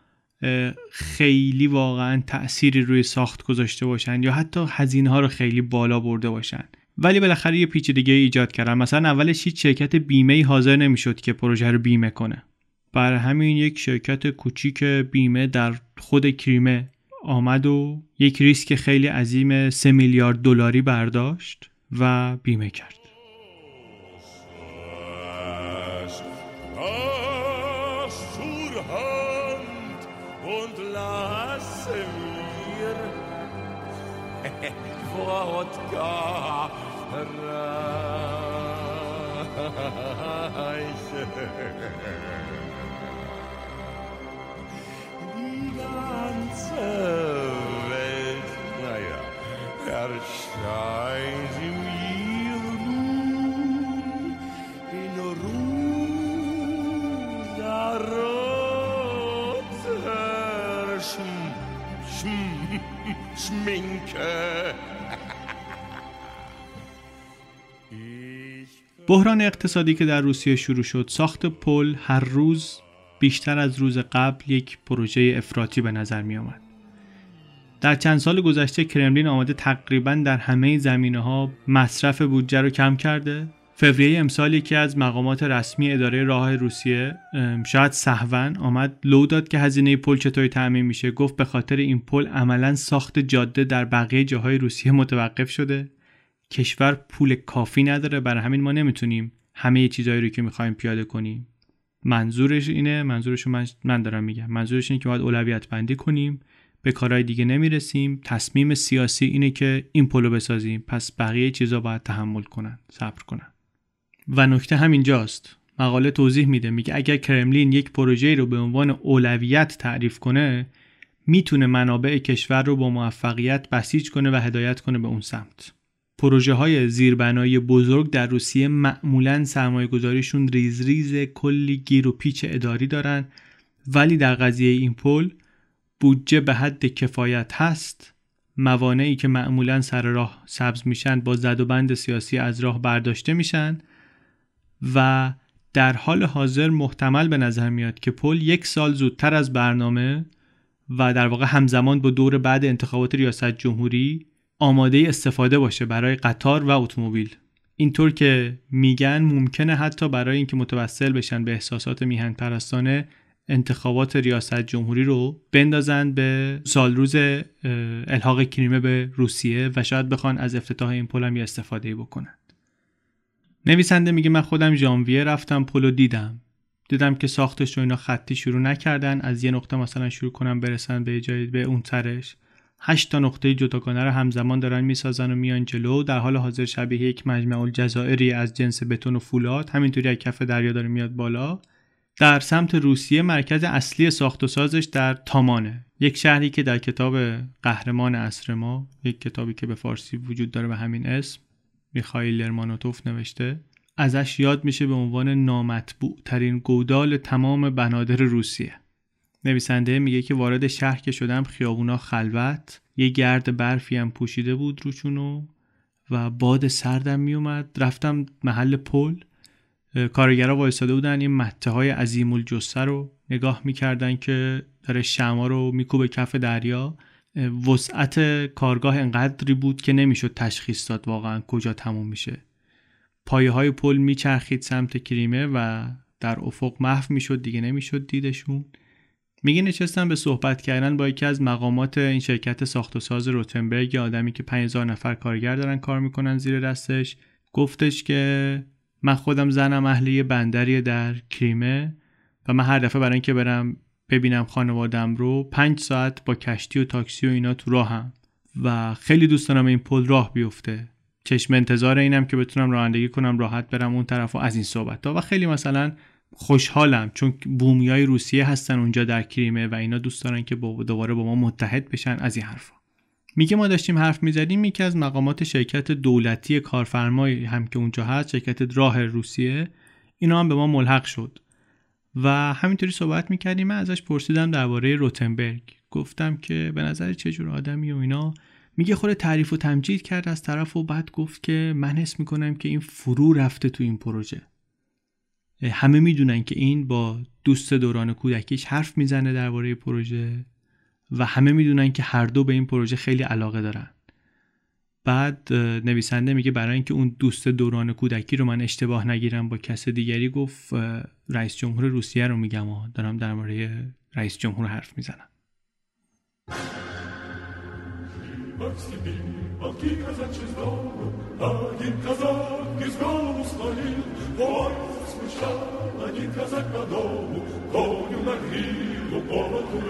خیلی واقعا تأثیری روی ساخت گذاشته باشن یا حتی هزینه ها رو خیلی بالا برده باشن. ولی بالاخره یه پیچیدگی ایجاد کردن. مثلا اولش هیچ شرکت بیمه ای حاضر نمی‌شد که پروژه رو بیمه کنه. برای همین یک شرکت کوچیک بیمه در خود کریمه آمد و یک ریسک خیلی عظیم 3 میلیارد دلاری برداشت و بیمه کرد. بحران اقتصادی که در روسیه شروع شد ساخت پل هر روز بیشتر از روز قبل یک پروژه افراطی به نظر می آمد. در چند سال گذشته کرملین آمده تقریبا در همه زمینه ها مصرف بودجه رو کم کرده. فوریه امسال یکی از مقامات رسمی اداره راه روسیه شاید سهون آمد لو داد که هزینه پل چطوری تعمین میشه. گفت به خاطر این پل عملا ساخت جاده در بقیه جاهای روسیه متوقف شده. کشور پول کافی نداره. برای همین ما نمی‌تونیم همه چیزهایی رو که می‌خوایم پیاده کنیم. منظورش اینه منظورش من, من دارم میگم. منظورش اینه که باید اولویت بندی کنیم. به کارهای دیگه نمی‌رسیم. تصمیم سیاسی اینه که این پلو بسازیم. پس بقیه چیزا باید تحمل کنن صبر کنن. و نکته همینجاست. مقاله توضیح میده. میگه اگر کرملین یک پروژه رو به عنوان اولویت تعریف کنه می‌تونه منابع کشور رو با موفقیت بسیج کنه و هدایت کنه به اون سمت. پروژه های زیربنایی بزرگ در روسیه معمولا سرمایه گذاریشون ریز ریز کلی گیر و پیچ اداری دارن. ولی در قضیه این پل بودجه به حد کفایت هست؟ موانعی که معمولا سر راه سبز میشن با زد و بند سیاسی از راه برداشته میشن و در حال حاضر محتمل به نظر میاد که پل یک سال زودتر از برنامه و در واقع همزمان با دور بعد انتخابات ریاست جمهوری آماده استفاده باشه برای قطار و اتومبیل. اینطور که میگن ممکنه حتی برای اینکه متوسل بشن به احساسات میهن پرستانه انتخابات ریاست جمهوری رو بندازن به سال روز الحاق کریمه به روسیه و شاید بخوان از افتتاح این پل هم یه استفاده بکنن. نویسنده میگه من خودم ژانویه رفتم پل دیدم. دیدم که ساختش رو اینا خطی شروع نکردن از یه نقطه مثلا شروع کنم برسن به جای به اون ترش هشت تا نقطه جداگانه رو همزمان دارن می‌سازن و میان جلو. در حال حاضر شبیه یک مجمع الجزائری از جنس بتون و فولاد. همینطوری از کف دریا داره میاد بالا. در سمت روسیه مرکز اصلی ساخت و سازش در تامانه. یک شهری که در کتاب قهرمان اصر ما یک کتابی که به فارسی وجود داره به همین اسم میخائیل لرمانوتوف نوشته ازش یاد میشه به عنوان نامطبوع ترین گودال تمام بنادر روسیه. نویسنده میگه که وارد شهر که شدم خیابونا خلوت یه گرد برفی هم پوشیده بود روشونو و باد سردم میومد. رفتم محل پل. کارگرها وایستاده بودن. این مته های عظیم الجسه رو نگاه می‌کردن که داره شما رو میکوبه کف دریا. وسعت کارگاه انقدری بود که نمی‌شد تشخیص داد واقعا کجا تموم میشه. پایه های پل میچرخید سمت کریمه و در افق محو می‌شد دیگه نمی‌شد دیدشون. میگه نشستم به صحبت کردن با یکی از مقامات این شرکت ساخت و ساز روتنبرگ آدمی که 5000 نفر کارگر دارن کار می‌کنن زیر دستش. گفتش که من خودم زنم اهلی بندری در کریمه و من هر دفعه برای اینکه برم ببینم خانوادم رو پنج ساعت با کشتی و تاکسی و اینا تو راهم و خیلی دوست دارم این پل راه بیفته. چشم انتظار اینم که بتونم رانندگی کنم راحت برم اون طرف و از این صحبت ها. و خیلی مثلا خوشحالم چون بومیای روسیه هستن اونجا در کریمه و اینا دوست دارن که دوباره با ما متحد بشن از این حرفا. میگه ما داشتیم حرف می‌زدیم یکی از مقامات شرکت دولتی کارفرمای هم که اونجا هست شرکت راه روسیه اینا هم به ما ملحق شد. و همینطوری صحبت می‌کردیم. من ازش پرسیدم درباره روتنبرگ. گفتم که به نظر چه جور آدمی و اینا. میگه خود تعریف و تمجید کرد از طرف و بعد گفت که من حس می‌کنم که این فرو رفته تو این پروژه. همه می‌دونن که این با دوست دوران کودکیش حرف می‌زنه درباره پروژه. و همه می‌دونن که هر دو به این پروژه خیلی علاقه دارن بعد نویسنده میگه برای اینکه اون دوست دوران کودکی رو من اشتباه نگیرم با کس دیگری گفت رئیس جمهور روسیه رو میگم و دارم در مورد رئیس جمهور حرف می‌زنم один казак по дому, коню на гриву, поводу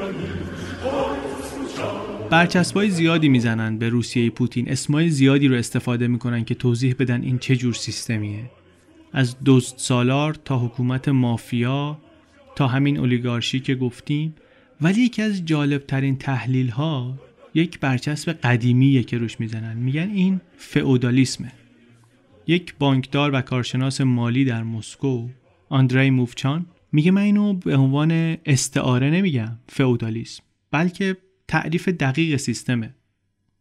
برچسبای زیادی میزنن به روسیه پوتین اسمای زیادی رو استفاده میکنن که توضیح بدن این چه جور سیستمیه از دوست سالار تا حکومت مافیا تا همین اولیگارشی که گفتیم ولی یکی از جالب ترین تحلیل ها یک برچسب قدیمیه که روش میزنن میگن این فئودالیسمه یک بانکدار و کارشناس مالی در مسکو آندری موفچان میگه من اینو به عنوان استعاره نمیگم فئودالیسم بلکه تعریف دقیق سیستمه.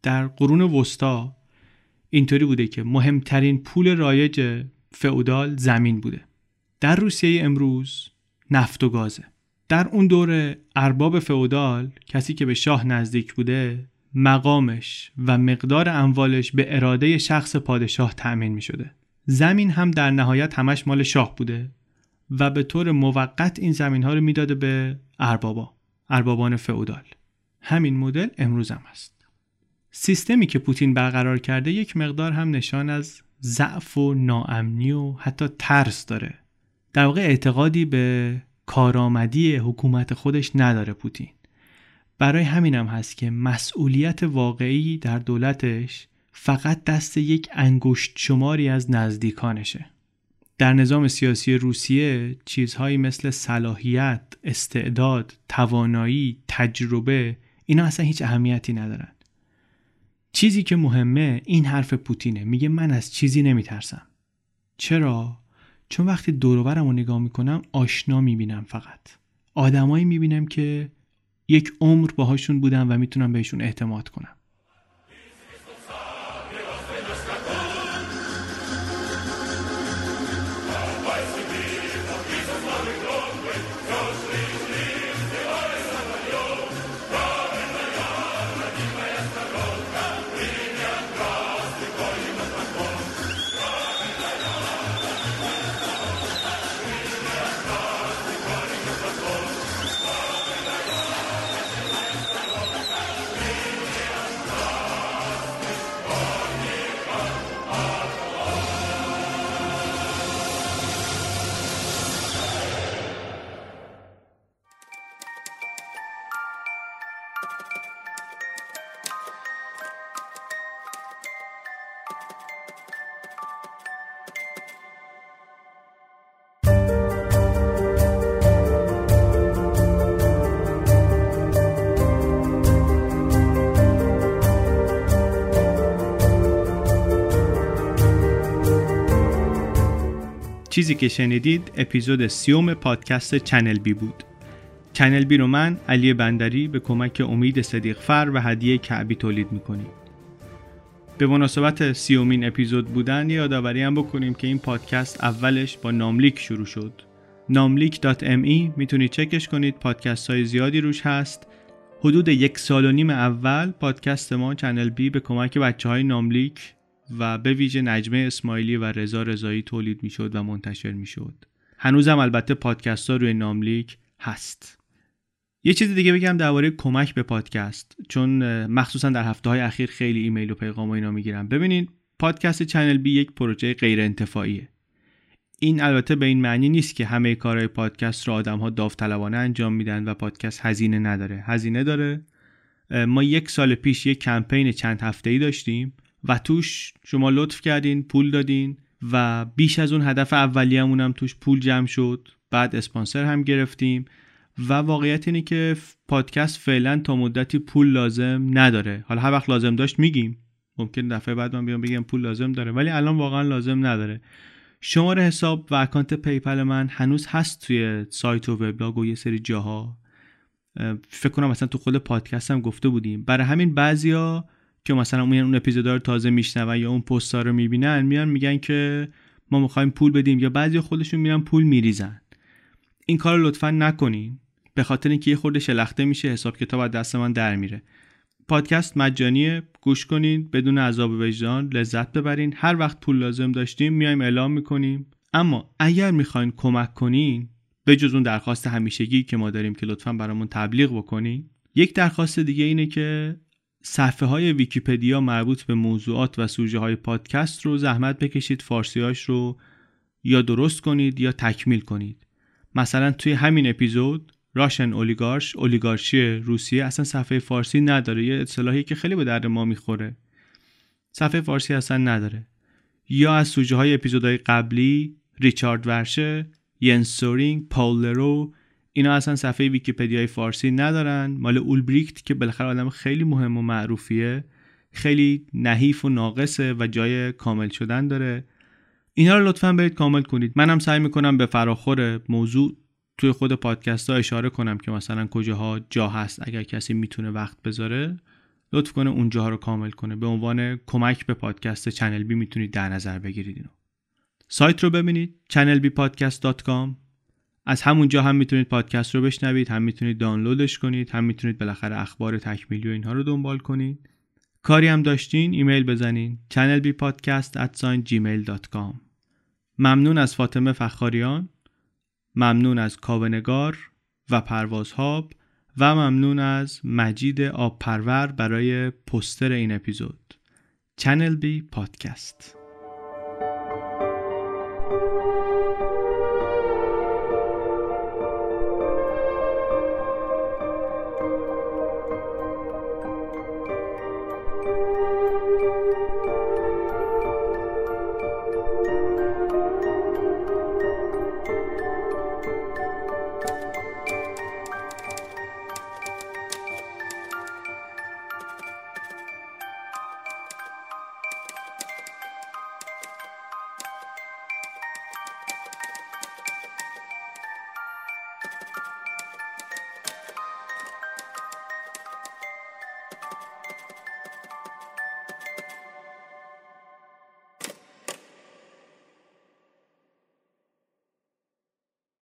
در قرون وسطا اینطوری بوده که مهمترین پول رایج فئودال زمین بوده. در روسیه امروز نفت و گازه. در اون دوره ارباب فئودال کسی که به شاه نزدیک بوده مقامش و مقدار اموالش به اراده شخص پادشاه تأمین می شده. زمین هم در نهایت همش مال شاه بوده و به طور موقت این زمین ها رو می‌داده به اربابا اربابان فئودال. همین مدل امروز هم هست. سیستمی که پوتین برقرار کرده یک مقدار هم نشان از ضعف و ناامنی و حتی ترس داره. در واقع اعتقادی به کارآمدی حکومت خودش نداره پوتین. برای همینم هست که مسئولیت واقعی در دولتش فقط دست یک انگشت شماری از نزدیکانشه در نظام سیاسی روسیه چیزهایی مثل صلاحیت، استعداد، توانایی، تجربه اینا اصلا هیچ اهمیتی ندارن. چیزی که مهمه این حرف پوتینه میگه من از چیزی نمیترسم. چرا؟ چون وقتی دورورم رو نگاه می‌کنم آشنا می‌بینم فقط. آدمایی می‌بینم که یک عمر باهاشون بودم و می‌تونم بهشون اعتماد کنم. چیزی که شنیدید اپیزود سیوم پادکست چنل بی بود. چنل بی رو من علی بندری به کمک امید صدیق فر و هدیه کعبی تولید می‌کنیم. به مناسبت سیومین اپیزود بودن یادآوری هم بکنیم که این پادکست اولش با ناملیک شروع شد. ناملیک.me می‌تونید چکش کنید پادکست های زیادی روش هست. حدود یک سال و نیم اول پادکست ما چنل بی به کمک بچه های ناملیک و به ویژه نجمه اسماعیلی و رضا رضایی تولید می‌شد و منتشر می‌شد. هنوزم البته پادکست ها روی ناملیک هست. یه چیز دیگه بگم درباره کمک به پادکست چون مخصوصا در هفته های اخیر خیلی ایمیل و پیغام و اینا می‌گیرم. ببینید پادکست چنل بی یک پروژه غیر انتفاعیه این البته به این معنی نیست که همه کارهای پادکست رو آدم ها داوطلبانه انجام میدن و پادکست هزینه نداره. هزینه داره. ما یک سال پیش یک کمپین چند هفته ای داشتیم. و توش شما لطف کردین پول دادین و بیش از اون هدف اولیه‌مون هم توش پول جمع شد. بعد اسپانسر هم گرفتیم و واقعیت اینه که پادکست فعلا تا مدتی پول لازم نداره. حالا هر وقت لازم داشت میگیم. ممکنه دفعه بعد من بیام بگم پول لازم داره ولی الان واقعا لازم نداره. شماره حساب و account PayPal من هنوز هست توی سایت و وبلاگ و یه سری جاها. فکر کنم مثلا تو خود پادکست هم گفته بودیم. برای همین بعضیا که مثلا اون اون اپیزودا رو تازه میشنون یا اون پست‌ها رو می‌بینن میان میگن که ما می‌خوایم پول بدیم یا بعضی خودشون میرن پول میریزن. این کار رو لطفا نکنین. به خاطر اینکه یه خورده شلخته میشه حساب کتاب از دست من در میره. پادکست مجانیه. گوش کنین بدون عذاب وجدان. لذت ببرین. هر وقت پول لازم داشتیم میایم اعلام می‌کنیم. اما اگر می‌خواین کمک کنین به جز اون درخواست همیشگی که ما داریم که لطفا برامون تبلیغ بکنین یک درخواست دیگه اینه که صفحه های ویکیپدیا مربوط به موضوعات و سوژه های پادکست رو زحمت بکشید فارسیاش رو یا درست کنید یا تکمیل کنید. مثلا توی همین اپیزود راشن اولیگارش اولیگارشی روسیه اصلا صفحه فارسی نداره یه اصطلاحی که خیلی به درد ما می‌خوره. صفحه فارسی اصلا نداره. یا از سوژه های اپیزودهای قبلی ریچارد ورشه ینس سورینگ پاول لرو اینا اصلا صفحه ویکیپدیای فارسی ندارن. مال اولبریکت که بالاخره آدم خیلی مهم و معروفیه. خیلی نحیف و ناقصه و جای کامل شدن داره. اینا رو لطفا برید کامل کنید. منم سعی می‌کنم به فراخور موضوع توی خود پادکست ها اشاره کنم که مثلا کجاها جا هست اگر کسی می‌تونه وقت بذاره. لطف کنه اونجاها رو کامل کنه. به عنوان کمک به پادکست چنل بی می‌تونید در نظر بگیرید اینو. سایت رو ببینید. channelbpodcast.com از همونجا هم می‌تونید پادکست رو بشنوید هم می‌تونید دانلودش کنید هم می‌تونید بالاخره اخبار تکمیلی و اینها رو دنبال کنید. کاری هم داشتین ایمیل بزنین. channelbpodcast@gmail.com ممنون از فاطمه فخاریان ممنون از کاونگار و پروازهاب و ممنون از مجید آب پرور برای پستر این اپیزود. چنل بی پادکست